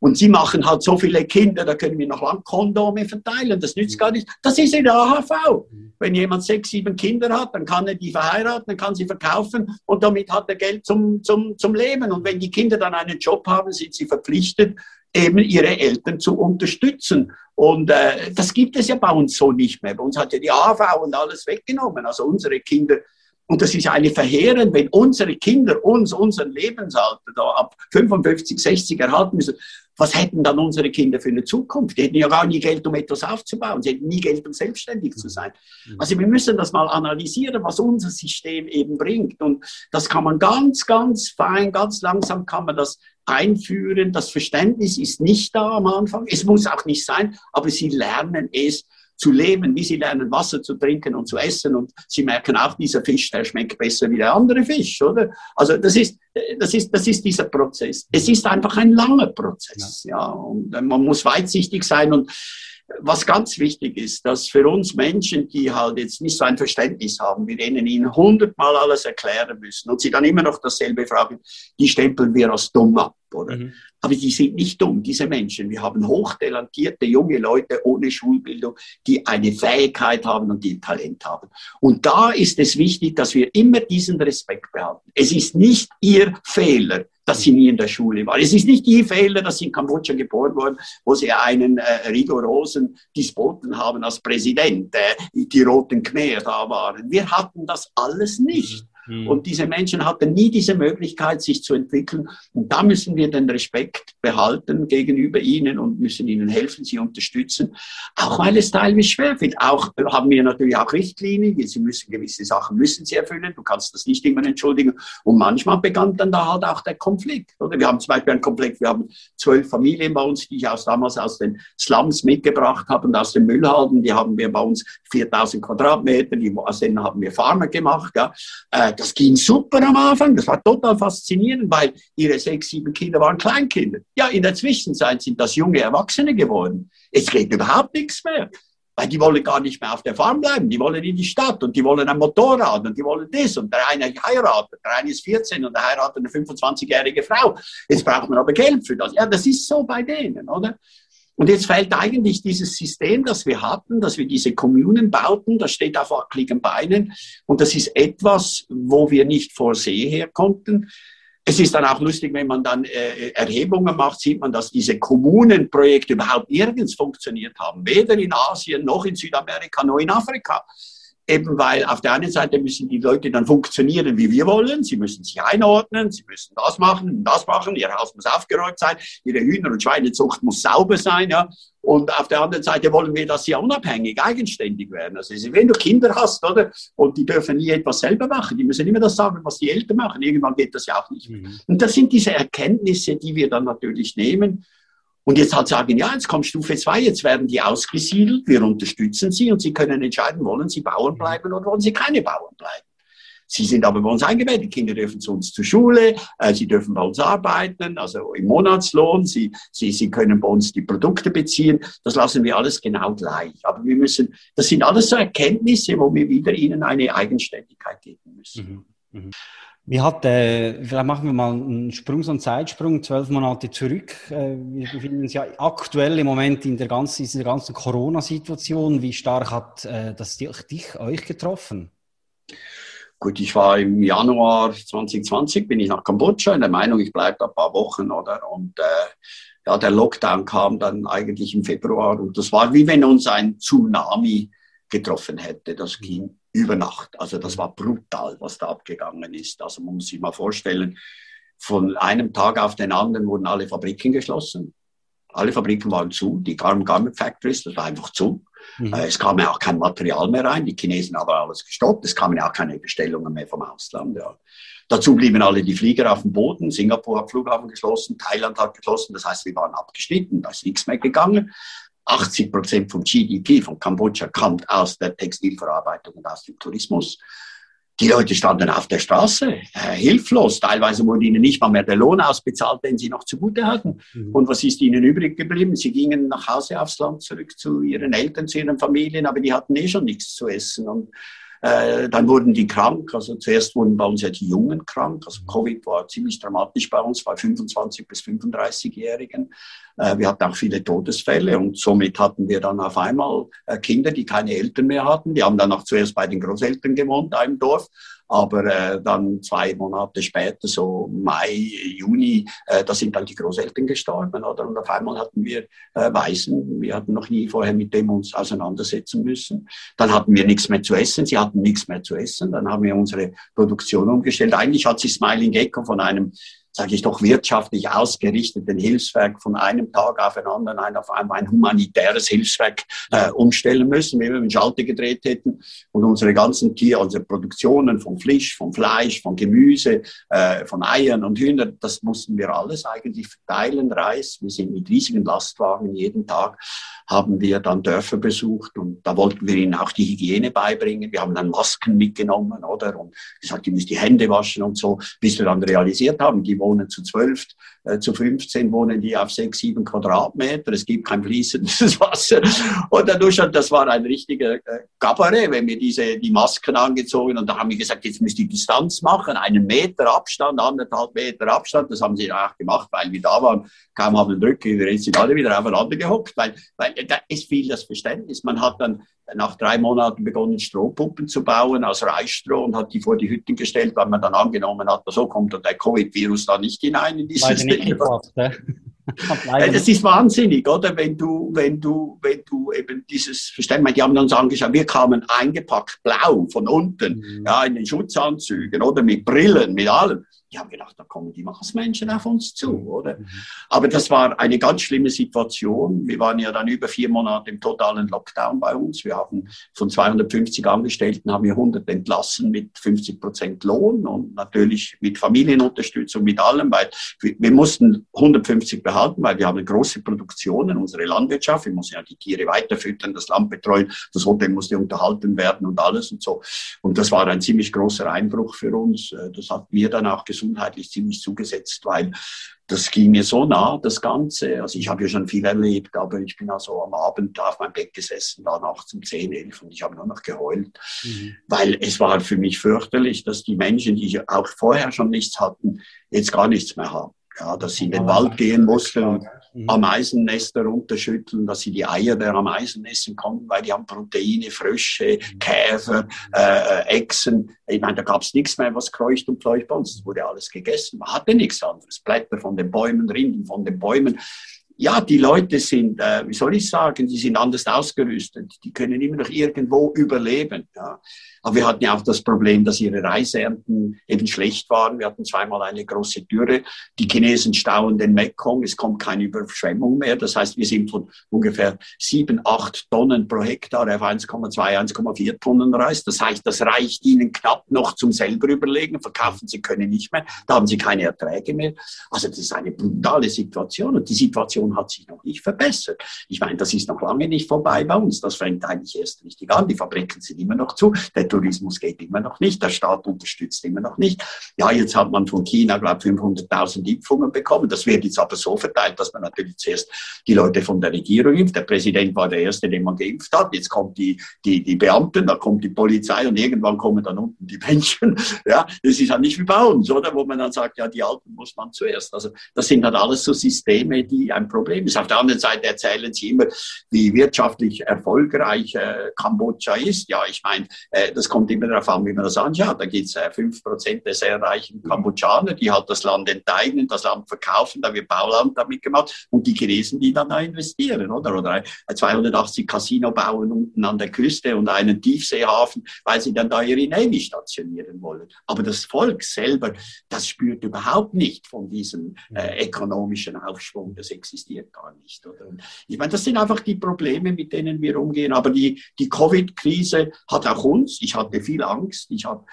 und sie machen halt so viele Kinder, da können wir noch lang Kondome verteilen. Das nützt gar nicht. Das ist in der AHV. Wenn jemand sechs, sieben Kinder hat, dann kann er die verheiraten, dann kann sie verkaufen und damit hat er Geld zum, zum, zum Leben. Und wenn die Kinder dann einen Job haben, sind sie verpflichtet, eben ihre Eltern zu unterstützen. Und äh, das gibt es ja bei uns so nicht mehr. Bei uns hat ja die AHV und alles weggenommen. Also unsere Kinder und das ist eine verheerend, wenn unsere Kinder uns unseren Lebensalter da ab 55, 60 erhalten müssen. Was hätten dann unsere Kinder für eine Zukunft? Die hätten ja gar nie Geld, um etwas aufzubauen. Sie hätten nie Geld, um selbstständig zu sein. Mhm. Also wir müssen das mal analysieren, was unser System eben bringt. Und das kann man ganz, ganz fein, ganz langsam kann man das einführen. Das Verständnis ist nicht da am Anfang. Es muss auch nicht sein, aber sie lernen es zu leben, wie sie lernen, Wasser zu trinken und zu essen. Und sie merken auch, dieser Fisch, der schmeckt besser wie der andere Fisch, oder? Also das ist, das ist, das ist dieser Prozess. Es ist einfach ein langer Prozess, ja. ja. Und man muss weitsichtig sein und was ganz wichtig ist, dass für uns Menschen, die halt jetzt nicht so ein Verständnis haben, wir denen ihnen hundertmal alles erklären müssen und sie dann immer noch dasselbe fragen, die stempeln wir als dumm ab, oder? Mhm. Aber die sind nicht dumm, diese Menschen. Wir haben hochtalentierte junge Leute ohne Schulbildung, die eine Fähigkeit haben und die ein Talent haben. Und da ist es wichtig, dass wir immer diesen Respekt behalten. Es ist nicht ihr Fehler, dass sie nie in der Schule waren. Es ist nicht ihr Fehler, dass sie in Kambodscha geboren wurden, wo sie einen äh, rigorosen Despoten haben als Präsident, äh, die Roten Khmer da waren. Wir hatten das alles nicht. Mhm. Und diese Menschen hatten nie diese Möglichkeit, sich zu entwickeln. Und da müssen wir den Respekt behalten gegenüber ihnen und müssen ihnen helfen, sie unterstützen. Auch weil es teilweise schwerfällt. Auch haben wir natürlich auch Richtlinien. Sie müssen gewisse Sachen müssen sie erfüllen. Du kannst das nicht immer entschuldigen. Und manchmal begann dann da halt auch der Konflikt. Oder wir haben zum Beispiel einen Konflikt. Wir haben zwölf Familien bei uns, die ich aus damals aus den Slums mitgebracht habe und aus den Müllhalden. Die haben wir bei uns 4000 Quadratmeter. Die, aus denen haben wir Farmer gemacht. Ja. Äh, das ging super am Anfang, das war total faszinierend, weil ihre sechs, sieben Kinder waren Kleinkinder. Ja, in der Zwischenzeit sind das junge Erwachsene geworden. Es geht überhaupt nichts mehr. Weil die wollen gar nicht mehr auf der Farm bleiben, die wollen in die Stadt und die wollen ein Motorrad und die wollen das und der eine heiratet, der eine ist 14 und der heiratet eine 25-jährige Frau. Jetzt braucht man aber Geld für das. Ja, das ist so bei denen, oder? Und jetzt fällt eigentlich dieses System, das wir hatten, dass wir diese Kommunen bauten, das steht auf wackeligen Beinen. Und das ist etwas, wo wir nicht vor See her konnten. Es ist dann auch lustig, wenn man dann äh, Erhebungen macht, sieht man, dass diese Kommunenprojekte überhaupt nirgends funktioniert haben. Weder in Asien, noch in Südamerika, noch in Afrika. Eben weil auf der einen Seite müssen die Leute dann funktionieren, wie wir wollen. Sie müssen sich einordnen, sie müssen das machen, das machen. Ihr Haus muss aufgeräumt sein, ihre Hühner- und Schweinezucht muss sauber sein. Ja. Und auf der anderen Seite wollen wir, dass sie unabhängig, eigenständig werden. Also wenn du Kinder hast, oder, und die dürfen nie etwas selber machen, die müssen immer das sagen, was die Eltern machen. Irgendwann geht das ja auch nicht. Mhm. Und das sind diese Erkenntnisse, die wir dann natürlich nehmen und jetzt halt sagen, ja, jetzt kommt Stufe 2, jetzt werden die ausgesiedelt, wir unterstützen sie und sie können entscheiden, wollen sie Bauern bleiben oder wollen sie keine Bauern bleiben. Sie sind aber bei uns eingebettet, die Kinder dürfen zu uns zur Schule, äh, sie dürfen bei uns arbeiten, also im Monatslohn, sie, sie, sie können bei uns die Produkte beziehen, das lassen wir alles genau gleich. Aber wir müssen, das sind alles so Erkenntnisse, wo wir wieder ihnen eine Eigenständigkeit geben müssen. Mhm. Mhm. Wie hat, äh, vielleicht machen wir mal einen Sprung, so einen Zeitsprung, zwölf Monate zurück. Äh, wir befinden uns ja aktuell im Moment in der ganzen, dieser ganzen Corona-Situation. Wie stark hat äh, das dich, dich, euch getroffen? Gut, ich war im Januar 2020, bin ich nach Kambodscha in der Meinung, ich bleibe da ein paar Wochen, oder? Und äh, ja, der Lockdown kam dann eigentlich im Februar und das war wie wenn uns ein Tsunami getroffen hätte. Das ging über Nacht. Also das war brutal, was da abgegangen ist. Also man muss sich mal vorstellen, von einem Tag auf den anderen wurden alle Fabriken geschlossen. Alle Fabriken waren zu, die Garment Factories, das war einfach zu. Mhm. Äh, es kam ja auch kein Material mehr rein, die Chinesen haben alles gestoppt, es kamen ja auch keine Bestellungen mehr vom Ausland. Ja. Dazu blieben alle die Flieger auf dem Boden, Singapur hat Flughafen geschlossen, Thailand hat geschlossen, das heißt, wir waren abgeschnitten, da ist nichts mehr gegangen. 80 Prozent vom GDP von Kambodscha kommt aus der Textilverarbeitung und aus dem Tourismus. Die Leute standen auf der Straße, äh, hilflos. Teilweise wurde ihnen nicht mal mehr der Lohn ausbezahlt, den sie noch zugute hatten. Mhm. Und was ist ihnen übrig geblieben? Sie gingen nach Hause aufs Land zurück zu ihren Eltern, zu ihren Familien, aber die hatten eh schon nichts zu essen. Und äh, dann wurden die krank. Also zuerst wurden bei uns ja die Jungen krank. Also Covid war ziemlich dramatisch bei uns, bei 25 bis 35-Jährigen. Äh, wir hatten auch viele Todesfälle und somit hatten wir dann auf einmal äh, Kinder, die keine Eltern mehr hatten. Die haben dann auch zuerst bei den Großeltern gewohnt, im Dorf. Aber äh, dann zwei Monate später, so Mai, Juni, äh, da sind dann die Großeltern gestorben. Oder? Und auf einmal hatten wir äh, Waisen. Wir hatten noch nie vorher mit dem uns auseinandersetzen müssen. Dann hatten wir nichts mehr zu essen. Sie hatten nichts mehr zu essen. Dann haben wir unsere Produktion umgestellt. Eigentlich hat sich Smiling Gecko von einem sage ich doch, wirtschaftlich ausgerichteten Hilfswerk von einem Tag auf den anderen ein, auf einmal ein humanitäres Hilfswerk äh, umstellen müssen, wie wir einen Schalter gedreht hätten. Und unsere ganzen Tier, unsere Produktionen von Fisch, von Fleisch, von Gemüse, äh, von Eiern und Hühnern, das mussten wir alles eigentlich verteilen, Reis. Wir sind mit riesigen Lastwagen jeden Tag haben wir dann Dörfer besucht und da wollten wir ihnen auch die Hygiene beibringen. Wir haben dann Masken mitgenommen, oder? Und gesagt, ihr müsst die Hände waschen und so, bis wir dann realisiert haben, die wohnen zu zwölf, äh, zu 15 wohnen die auf sechs, sieben Quadratmeter. Es gibt kein fließendes Wasser. Und dadurch, das war ein richtiger äh, Gabaret, wenn wir diese, die Masken angezogen und da haben wir gesagt, jetzt müsst ihr Distanz machen, einen Meter Abstand, anderthalb Meter Abstand. Das haben sie auch gemacht, weil wir da waren. Kaum haben den Rücken, wir sind alle wieder aufeinander gehockt, weil, weil da ist viel das Verständnis. Man hat dann nach drei Monaten begonnen, Strohpumpen zu bauen aus Reisstroh und hat die vor die Hütten gestellt, weil man dann angenommen hat, so kommt der Covid-Virus da nicht hinein in dieses Ding. Das ist wahnsinnig, oder? Wenn du, wenn du, wenn du eben dieses Verständnis, die haben uns angeschaut, wir kamen eingepackt blau von unten, mhm. ja, in den Schutzanzügen, oder? Mit Brillen, mit allem die haben gedacht, da kommen die Marsmenschen auf uns zu, mhm. oder? Mhm. Aber das war eine ganz schlimme Situation. Wir waren ja dann über vier Monate im totalen Lockdown bei uns. Wir haben von 250 Angestellten haben wir 100 entlassen mit 50 Prozent Lohn und natürlich mit Familienunterstützung, mit allem, weil wir, wir mussten 150 behalten, weil wir haben große Produktionen, unsere Landwirtschaft, wir mussten ja die Tiere weiterfüttern, das Land betreuen, das Hotel musste unterhalten werden und alles und so. Und das war ein ziemlich großer Einbruch für uns. Das hat mir dann auch gesundheitlich ziemlich zugesetzt, weil das ging mir so nah, das Ganze. Also ich habe ja schon viel erlebt, aber ich bin also am Abend da auf meinem Bett gesessen, da nachts um 10, 11 und ich habe nur noch geheult, mhm. weil es war für mich fürchterlich, dass die Menschen, die auch vorher schon nichts hatten, jetzt gar nichts mehr haben. Ja, dass sie in den Wald gehen mussten und mhm. Ameisennester runterschütteln, dass sie die Eier der Ameisen essen konnten, weil die haben Proteine, Frösche, mhm. Käfer, äh, Echsen. Ich meine, da gab es nichts mehr, was kreucht und fleucht bei uns. Das wurde alles gegessen. Man hatte nichts anderes. Blätter von den Bäumen, Rinden von den Bäumen ja, die Leute sind, äh, wie soll ich sagen, die sind anders ausgerüstet. Die können immer noch irgendwo überleben. Ja. Aber wir hatten ja auch das Problem, dass ihre Reiseernten eben schlecht waren. Wir hatten zweimal eine große Dürre. Die Chinesen stauen den Mekong. Es kommt keine Überschwemmung mehr. Das heißt, wir sind von ungefähr sieben, acht Tonnen pro Hektar auf 1,2, 1,4 Tonnen Reis. Das heißt, das reicht ihnen knapp noch zum selber überlegen. Verkaufen sie können nicht mehr. Da haben sie keine Erträge mehr. Also das ist eine brutale Situation. Und die Situation hat sich noch nicht verbessert. Ich meine, das ist noch lange nicht vorbei bei uns. Das fängt eigentlich erst richtig an. Die Fabriken sind immer noch zu. Der Tourismus geht immer noch nicht, der Staat unterstützt immer noch nicht. Ja, jetzt hat man von China, glaube ich, 500.000 Impfungen bekommen. Das wird jetzt aber so verteilt, dass man natürlich zuerst die Leute von der Regierung impft. Der Präsident war der Erste, den man geimpft hat. Jetzt kommt die, die, die Beamten, dann kommt die Polizei und irgendwann kommen dann unten die Menschen. Ja, das ist halt nicht wie bei uns, oder? Wo man dann sagt, ja, die Alten muss man zuerst. Also, das sind halt alles so Systeme, die ein Problem ist. Auf der anderen Seite erzählen sie immer, wie wirtschaftlich erfolgreich äh, Kambodscha ist. Ja, ich meine, äh, das kommt immer darauf an, wie man das anschaut. Da gibt es äh, 5% der sehr reichen Kambodschaner, die halt das Land enteignen, das Land verkaufen, da wird Bauland damit gemacht und die Chinesen, die dann da investieren, oder? Oder 280 Casino bauen unten an der Küste und einen Tiefseehafen, weil sie dann da ihre Navy stationieren wollen. Aber das Volk selber, das spürt überhaupt nicht von diesem äh, ökonomischen Aufschwung. Das existiert gar nicht, oder? Ich meine, das sind einfach die Probleme, mit denen wir umgehen. Aber die, die Covid-Krise hat auch uns, ich ich hatte viel Angst. Ich habe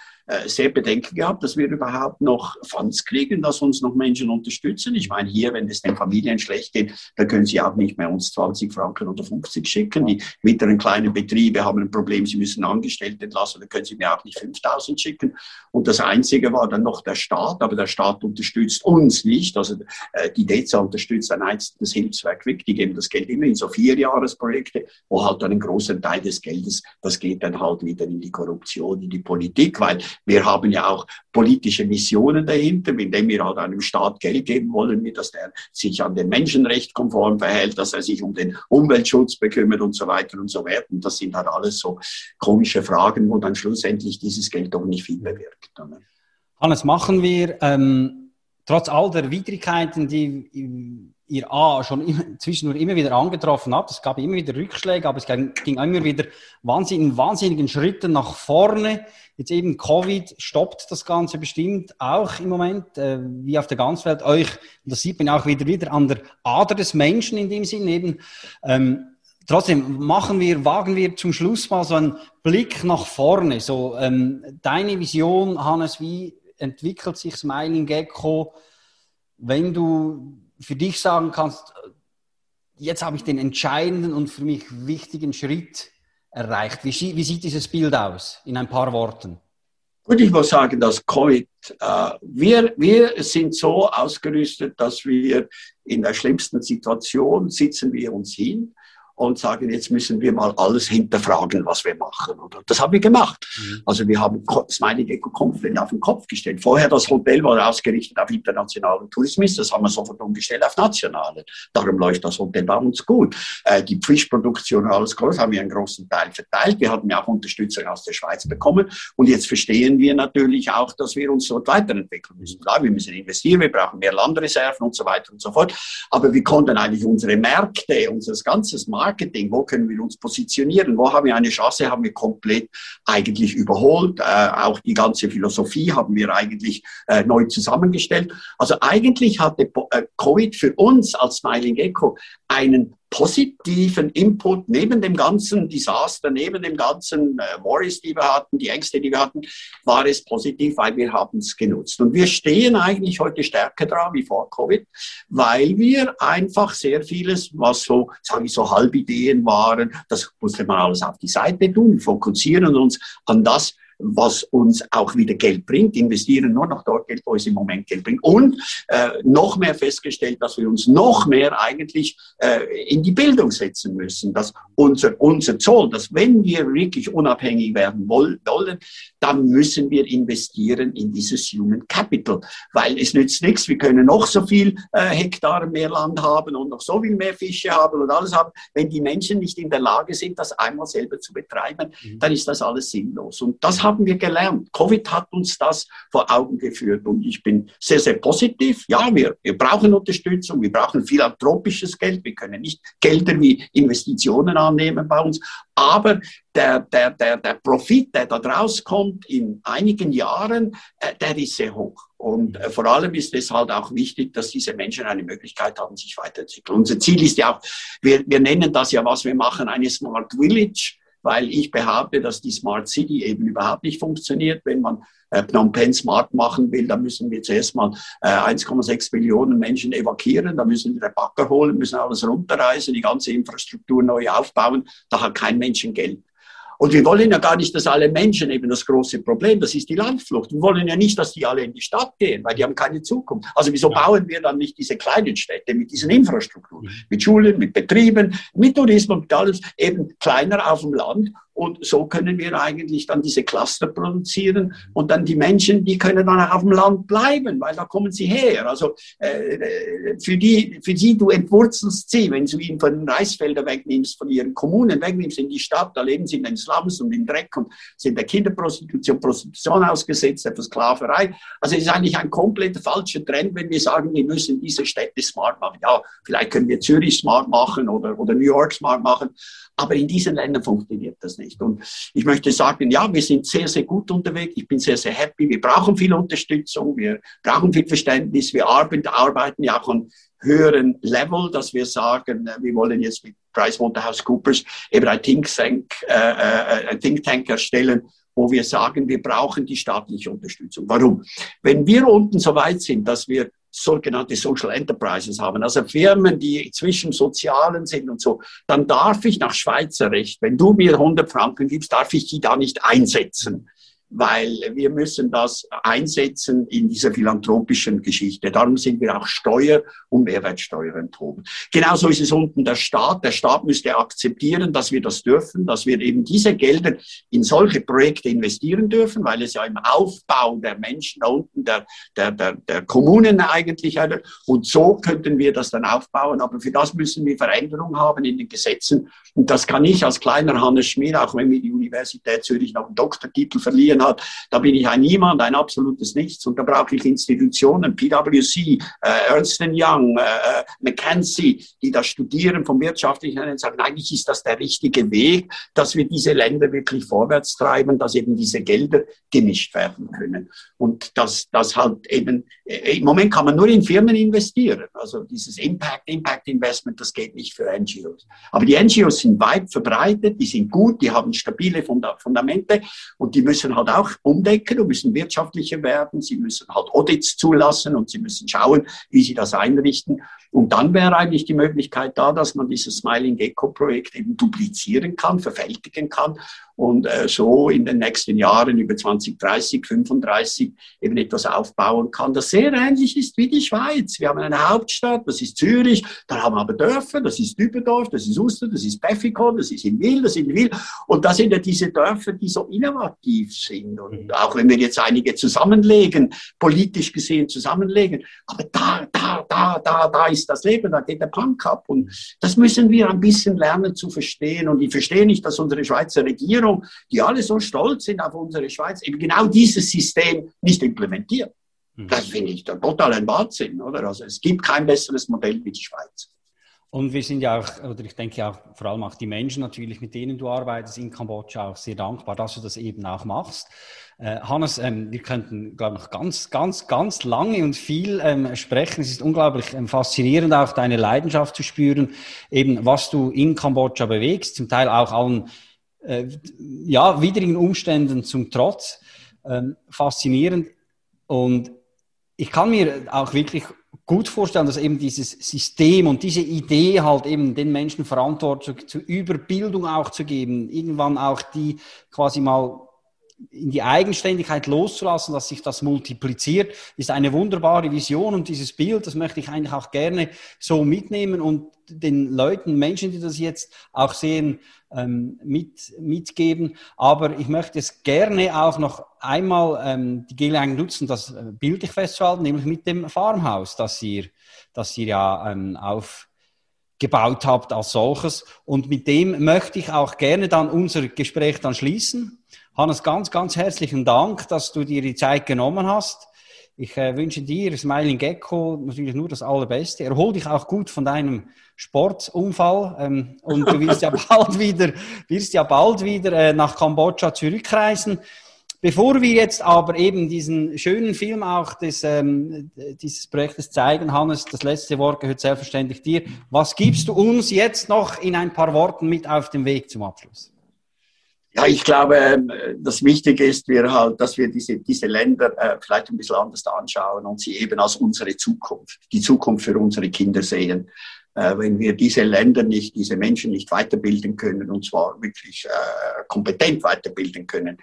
sehr Bedenken gehabt, dass wir überhaupt noch Funds kriegen, dass uns noch Menschen unterstützen. Ich meine, hier, wenn es den Familien schlecht geht, dann können sie auch nicht mehr uns 20 Franken oder 50 schicken. Die mittleren kleinen Betriebe haben ein Problem, sie müssen Angestellte entlassen, dann können sie mir auch nicht 5000 schicken. Und das Einzige war dann noch der Staat, aber der Staat unterstützt uns nicht. Also äh, die DEZA unterstützt ein einzelnes Hilfswerk WIC, die geben das Geld immer in so Vierjahresprojekte, wo halt dann ein großer Teil des Geldes, das geht dann halt wieder in die Korruption, in die Politik, weil wir haben ja auch politische Missionen dahinter, indem wir halt einem Staat Geld geben wollen, dass der sich an den Menschenrecht konform verhält, dass er sich um den Umweltschutz bekümmert und so weiter und so weiter. Und das sind halt alles so komische Fragen, wo dann schlussendlich dieses Geld doch nicht viel bewirkt. Hannes, machen wir ähm, trotz all der Widrigkeiten, die ihr A schon zwischendurch immer wieder angetroffen habt. Es gab immer wieder Rückschläge, aber es ging, ging immer wieder wahnsinnig, in wahnsinnigen Schritten nach vorne. Jetzt eben Covid stoppt das Ganze bestimmt auch im Moment, äh, wie auf der ganzen Welt. Euch, das sieht man auch wieder wieder an der Ader des Menschen in dem Sinn eben. Ähm, trotzdem machen wir, wagen wir zum Schluss mal so einen Blick nach vorne. So ähm, deine Vision, Hannes, wie entwickelt sich Smiling Gecko, wenn du für dich sagen kannst, jetzt habe ich den entscheidenden und für mich wichtigen Schritt erreicht. Wie, wie sieht dieses Bild aus in ein paar Worten? Gut, ich muss sagen, dass Covid, äh, wir, wir sind so ausgerüstet, dass wir in der schlimmsten Situation sitzen wir uns hin und sagen, jetzt müssen wir mal alles hinterfragen, was wir machen. Oder? Das haben wir gemacht. Mhm. Also wir haben Smiley Gecko komplett auf den Kopf gestellt. Vorher das Hotel war ausgerichtet auf internationalen Tourismus, das haben wir sofort umgestellt auf nationale. Darum läuft das Hotel bei uns gut. Äh, die Fischproduktion und alles groß haben wir einen großen Teil verteilt. Wir hatten ja auch Unterstützung aus der Schweiz bekommen. Und jetzt verstehen wir natürlich auch, dass wir uns dort weiterentwickeln müssen. Klar, wir müssen investieren, wir brauchen mehr Landreserven und so weiter und so fort. Aber wir konnten eigentlich unsere Märkte, unser ganzes Markt Marketing, wo können wir uns positionieren, wo haben wir eine Chance, haben wir komplett eigentlich überholt. Äh, auch die ganze Philosophie haben wir eigentlich äh, neu zusammengestellt. Also eigentlich hatte äh, Covid für uns als Smiling Echo einen positiven Input neben dem ganzen Desaster, neben dem ganzen äh, Worries, die wir hatten, die Ängste, die wir hatten, war es positiv, weil wir haben es genutzt. Und wir stehen eigentlich heute stärker dran wie vor Covid, weil wir einfach sehr vieles, was so, sage ich so, Halbideen waren, das musste man alles auf die Seite tun, fokussieren uns an das, was uns auch wieder Geld bringt, investieren nur noch dort Geld, wo es im Moment Geld bringt. Und äh, noch mehr festgestellt, dass wir uns noch mehr eigentlich äh, in die Bildung setzen müssen, dass unser, unser Zoll, dass wenn wir wirklich unabhängig werden wollen, dann müssen wir investieren in dieses Human Capital, weil es nützt nichts, wir können noch so viel äh, Hektar mehr Land haben und noch so viel mehr Fische haben und alles haben, wenn die Menschen nicht in der Lage sind, das einmal selber zu betreiben, mhm. dann ist das alles sinnlos. Und das haben wir gelernt. Covid hat uns das vor Augen geführt und ich bin sehr, sehr positiv. Ja, wir, wir brauchen Unterstützung, wir brauchen philanthropisches Geld, wir können nicht Gelder wie Investitionen annehmen bei uns, aber der, der, der, der Profit, der da rauskommt in einigen Jahren, äh, der ist sehr hoch. Und äh, vor allem ist es halt auch wichtig, dass diese Menschen eine Möglichkeit haben, sich weiterzuentwickeln. Unser Ziel ist ja auch, wir, wir nennen das ja, was wir machen, eine Smart Village weil ich behaupte, dass die Smart City eben überhaupt nicht funktioniert. Wenn man äh, Phnom Penh smart machen will, dann müssen wir zuerst mal äh, 1,6 Millionen Menschen evakuieren, dann müssen wir den Bagger holen, müssen alles runterreißen, die ganze Infrastruktur neu aufbauen. Da hat kein Menschen Geld. Und wir wollen ja gar nicht, dass alle Menschen eben das große Problem, das ist die Landflucht. Wir wollen ja nicht, dass die alle in die Stadt gehen, weil die haben keine Zukunft. Also wieso ja. bauen wir dann nicht diese kleinen Städte mit diesen Infrastrukturen, mhm. mit Schulen, mit Betrieben, mit Tourismus, mit alles eben kleiner auf dem Land und so können wir eigentlich dann diese Cluster produzieren und dann die Menschen, die können dann auch auf dem Land bleiben, weil da kommen sie her. Also äh, für die, für sie du entwurzelst sie, wenn du ihnen von den Reisfeldern wegnimmst, von ihren Kommunen wegnimmst in die Stadt, da leben sie in den Slums und im Dreck und sind der Kinderprostitution, Prostitution ausgesetzt, der Sklaverei. Also es ist eigentlich ein komplett falscher Trend, wenn wir sagen, wir müssen diese Städte smart machen. Ja, vielleicht können wir Zürich smart machen oder, oder New York smart machen, aber in diesen Ländern funktioniert das nicht. Und ich möchte sagen, ja, wir sind sehr, sehr gut unterwegs. Ich bin sehr, sehr happy. Wir brauchen viel Unterstützung. Wir brauchen viel Verständnis. Wir arbeiten ja auch an höheren Level, dass wir sagen, äh, wir wollen jetzt mit PricewaterhouseCoopers eben ein Think Tank, äh, äh, ein Think Tank erstellen, wo wir sagen, wir brauchen die staatliche Unterstützung. Warum? Wenn wir unten so weit sind, dass wir sogenannte Social Enterprises haben, also Firmen, die zwischen Sozialen sind und so, dann darf ich nach Schweizer Recht, wenn du mir 100 Franken gibst, darf ich die da nicht einsetzen weil wir müssen das einsetzen in dieser philanthropischen Geschichte. Darum sind wir auch Steuer- und Mehrwertsteuer enthoben. Genauso ist es unten der Staat. Der Staat müsste akzeptieren, dass wir das dürfen, dass wir eben diese Gelder in solche Projekte investieren dürfen, weil es ja im Aufbau der Menschen da unten, der, der, der, der Kommunen eigentlich, und so könnten wir das dann aufbauen. Aber für das müssen wir Veränderungen haben in den Gesetzen. Und das kann ich als kleiner Hannes Schmier, auch wenn wir die Universität Zürich noch einen Doktortitel verlieren, gegeben hat, da bin ich ein Niemand, ein absolutes Nichts. Und da brauche ich Institutionen, PwC, äh, Ernst Young, äh, äh McKinsey, die das studieren vom wirtschaftlichen und sagen, eigentlich ist das der richtige Weg, dass wir diese Länder wirklich vorwärts treiben, dass eben diese Gelder gemischt werden können. Und dass das halt eben, äh, im Moment kann man nur in Firmen investieren. Also dieses Impact, Impact Investment, das geht nicht für NGOs. Aber die NGOs sind weit verbreitet, die sind gut, die haben stabile Fundamente und die müssen halt auch umdecken und müssen wirtschaftlicher werden. Sie müssen halt Audits zulassen und sie müssen schauen, wie sie das einrichten. Und dann wäre eigentlich die Möglichkeit da, dass man dieses Smiling Gecko Projekt eben duplizieren kann, verfältigen kann und äh, so in den nächsten Jahren über 2030, 35 eben etwas aufbauen kann, das sehr ähnlich ist wie die Schweiz. Wir haben eine Hauptstadt, das ist Zürich, dann haben wir aber Dörfer, das ist Dübendorf, das ist Uster, das ist Pfäffikon, das ist in Wil, das ist in Wil. Und das sind ja diese Dörfer, die so innovativ sind. Und mhm. auch wenn wir jetzt einige zusammenlegen, politisch gesehen zusammenlegen, aber da, da, da, da, da ist ist das Leben, da geht der Punk ab. Und das müssen wir ein bisschen lernen zu verstehen. Und ich verstehe nicht, dass unsere Schweizer Regierung, die alle so stolz sind auf unsere Schweiz, eben genau dieses System nicht implementiert. Mhm. Das finde ich total ein Wahnsinn, oder? Also es gibt kein besseres Modell wie die Schweiz. Und wir sind ja auch, oder ich denke auch vor allem auch die Menschen natürlich, mit denen du arbeitest in Kambodscha, auch sehr dankbar, dass du das eben auch machst. Äh, Hannes, ähm, wir könnten, glaube ich, noch ganz, ganz, ganz lange und viel ähm, sprechen. Es ist unglaublich ähm, faszinierend, auch deine Leidenschaft zu spüren, eben was du in Kambodscha bewegst, zum Teil auch allen äh, ja, widrigen Umständen zum Trotz. Ähm, faszinierend. Und ich kann mir auch wirklich gut vorstellen, dass eben dieses System und diese Idee halt eben den Menschen Verantwortung zur Überbildung auch zu geben, irgendwann auch die quasi mal in die Eigenständigkeit loszulassen, dass sich das multipliziert, ist eine wunderbare Vision und dieses Bild, das möchte ich eigentlich auch gerne so mitnehmen und den Leuten, Menschen, die das jetzt auch sehen, ähm, mit, mitgeben. Aber ich möchte es gerne auch noch einmal ähm, die Gelegenheit nutzen, das äh, bildlich festzuhalten, nämlich mit dem Farmhaus, das ihr, das ihr ja ähm, aufgebaut habt als solches. Und mit dem möchte ich auch gerne dann unser Gespräch dann schließen. Hannes, ganz, ganz herzlichen Dank, dass du dir die Zeit genommen hast. Ich äh, wünsche dir, Smiling Gecko, natürlich nur das Allerbeste. Erhol dich auch gut von deinem Sportunfall ähm, und du wirst ja bald wieder, wirst ja bald wieder äh, nach Kambodscha zurückreisen. Bevor wir jetzt aber eben diesen schönen Film auch des, ähm, dieses Projektes zeigen, Hannes, das letzte Wort gehört selbstverständlich dir. Was gibst du uns jetzt noch in ein paar Worten mit auf dem Weg zum Abschluss? Ja, ich glaube, ähm, das Wichtige ist, wir halt, dass wir diese, diese Länder äh, vielleicht ein bisschen anders anschauen und sie eben als unsere Zukunft, die Zukunft für unsere Kinder sehen. Äh, wenn wir diese Länder nicht, diese Menschen nicht weiterbilden können, und zwar wirklich äh, kompetent weiterbilden können,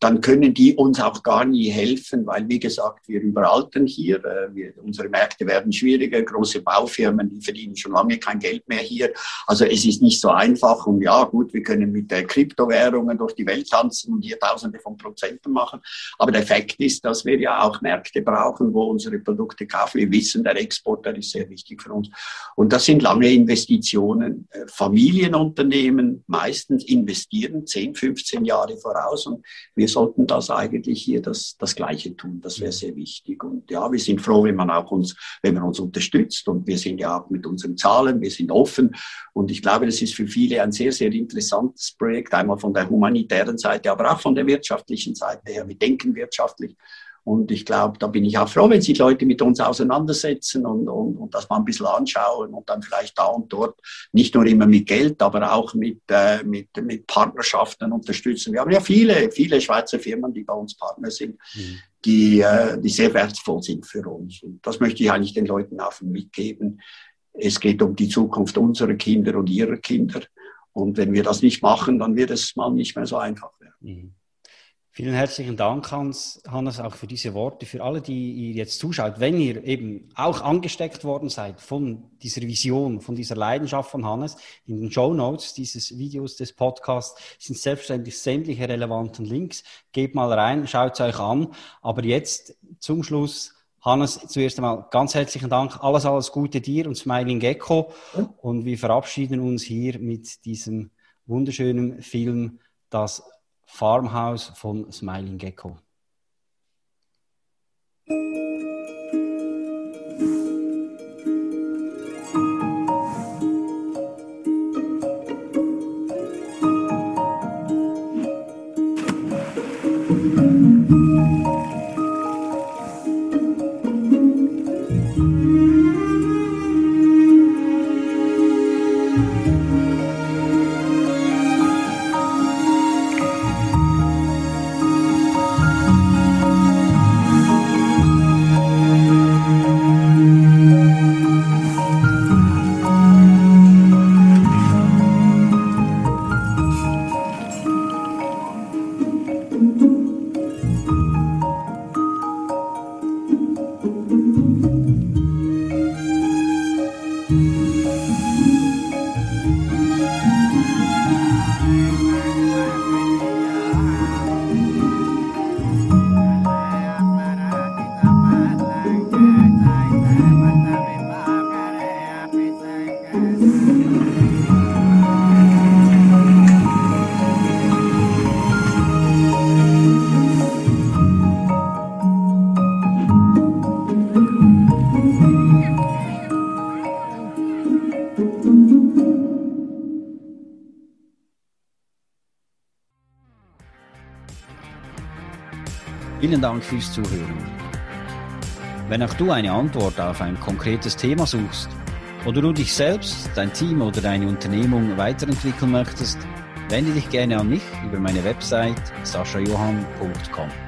dann können die uns auch gar nie helfen, weil, wie gesagt, wir überaltern hier. Äh, wir, unsere Märkte werden schwieriger. Große Baufirmen, die verdienen schon lange kein Geld mehr hier. Also es ist nicht so einfach. Und ja, gut, wir können mit äh, Kryptowährungen durch die Welt tanzen und hier Tausende von Prozenten machen. Aber der Fakt ist, dass wir ja auch Märkte brauchen, wo unsere Produkte kaufen. Wir wissen, der Export, der ist sehr wichtig für uns. Und das sind lange Investitionen. Äh, Familienunternehmen meistens investieren 10, 15 Jahre voraus. Und wir wir sollten das eigentlich hier das, das Gleiche tun. Das wäre sehr wichtig. Und ja, wir sind froh, wenn man auch uns, wenn man uns unterstützt. Und wir sind ja auch mit unseren Zahlen, wir sind offen. Und ich glaube, das ist für viele ein sehr, sehr interessantes Projekt. Einmal von der humanitären Seite, aber auch von der wirtschaftlichen Seite her. Wir denken wirtschaftlich. Und ich glaube, da bin ich auch froh, wenn sich Leute mit uns auseinandersetzen und, und, und das mal ein bisschen anschauen und dann vielleicht da und dort nicht nur immer mit Geld, aber auch mit, äh, mit, mit Partnerschaften unterstützen. Wir haben ja viele, viele Schweizer Firmen, die bei uns Partner sind, mhm. die, äh, die sehr wertvoll sind für uns. Und das möchte ich eigentlich den Leuten auch mitgeben. Es geht um die Zukunft unserer Kinder und ihrer Kinder. Und wenn wir das nicht machen, dann wird es mal nicht mehr so einfach werden. Mhm. Vielen herzlichen Dank, Hans, Hannes, auch für diese Worte. Für alle, die ihr jetzt zuschaut, wenn ihr eben auch angesteckt worden seid von dieser Vision, von dieser Leidenschaft von Hannes, in den Show Notes dieses Videos, des Podcasts sind selbstverständlich sämtliche relevanten Links. Gebt mal rein, schaut es euch an. Aber jetzt zum Schluss, Hannes, zuerst einmal ganz herzlichen Dank. Alles, alles Gute dir und Smiling Gecko. Und wir verabschieden uns hier mit diesem wunderschönen Film, das Farmhouse von Smiling Gecko. Dank fürs Zuhören. Wenn auch du eine Antwort auf ein konkretes Thema suchst oder du dich selbst, dein Team oder deine Unternehmung weiterentwickeln möchtest, wende dich gerne an mich über meine Website saschajohann.com.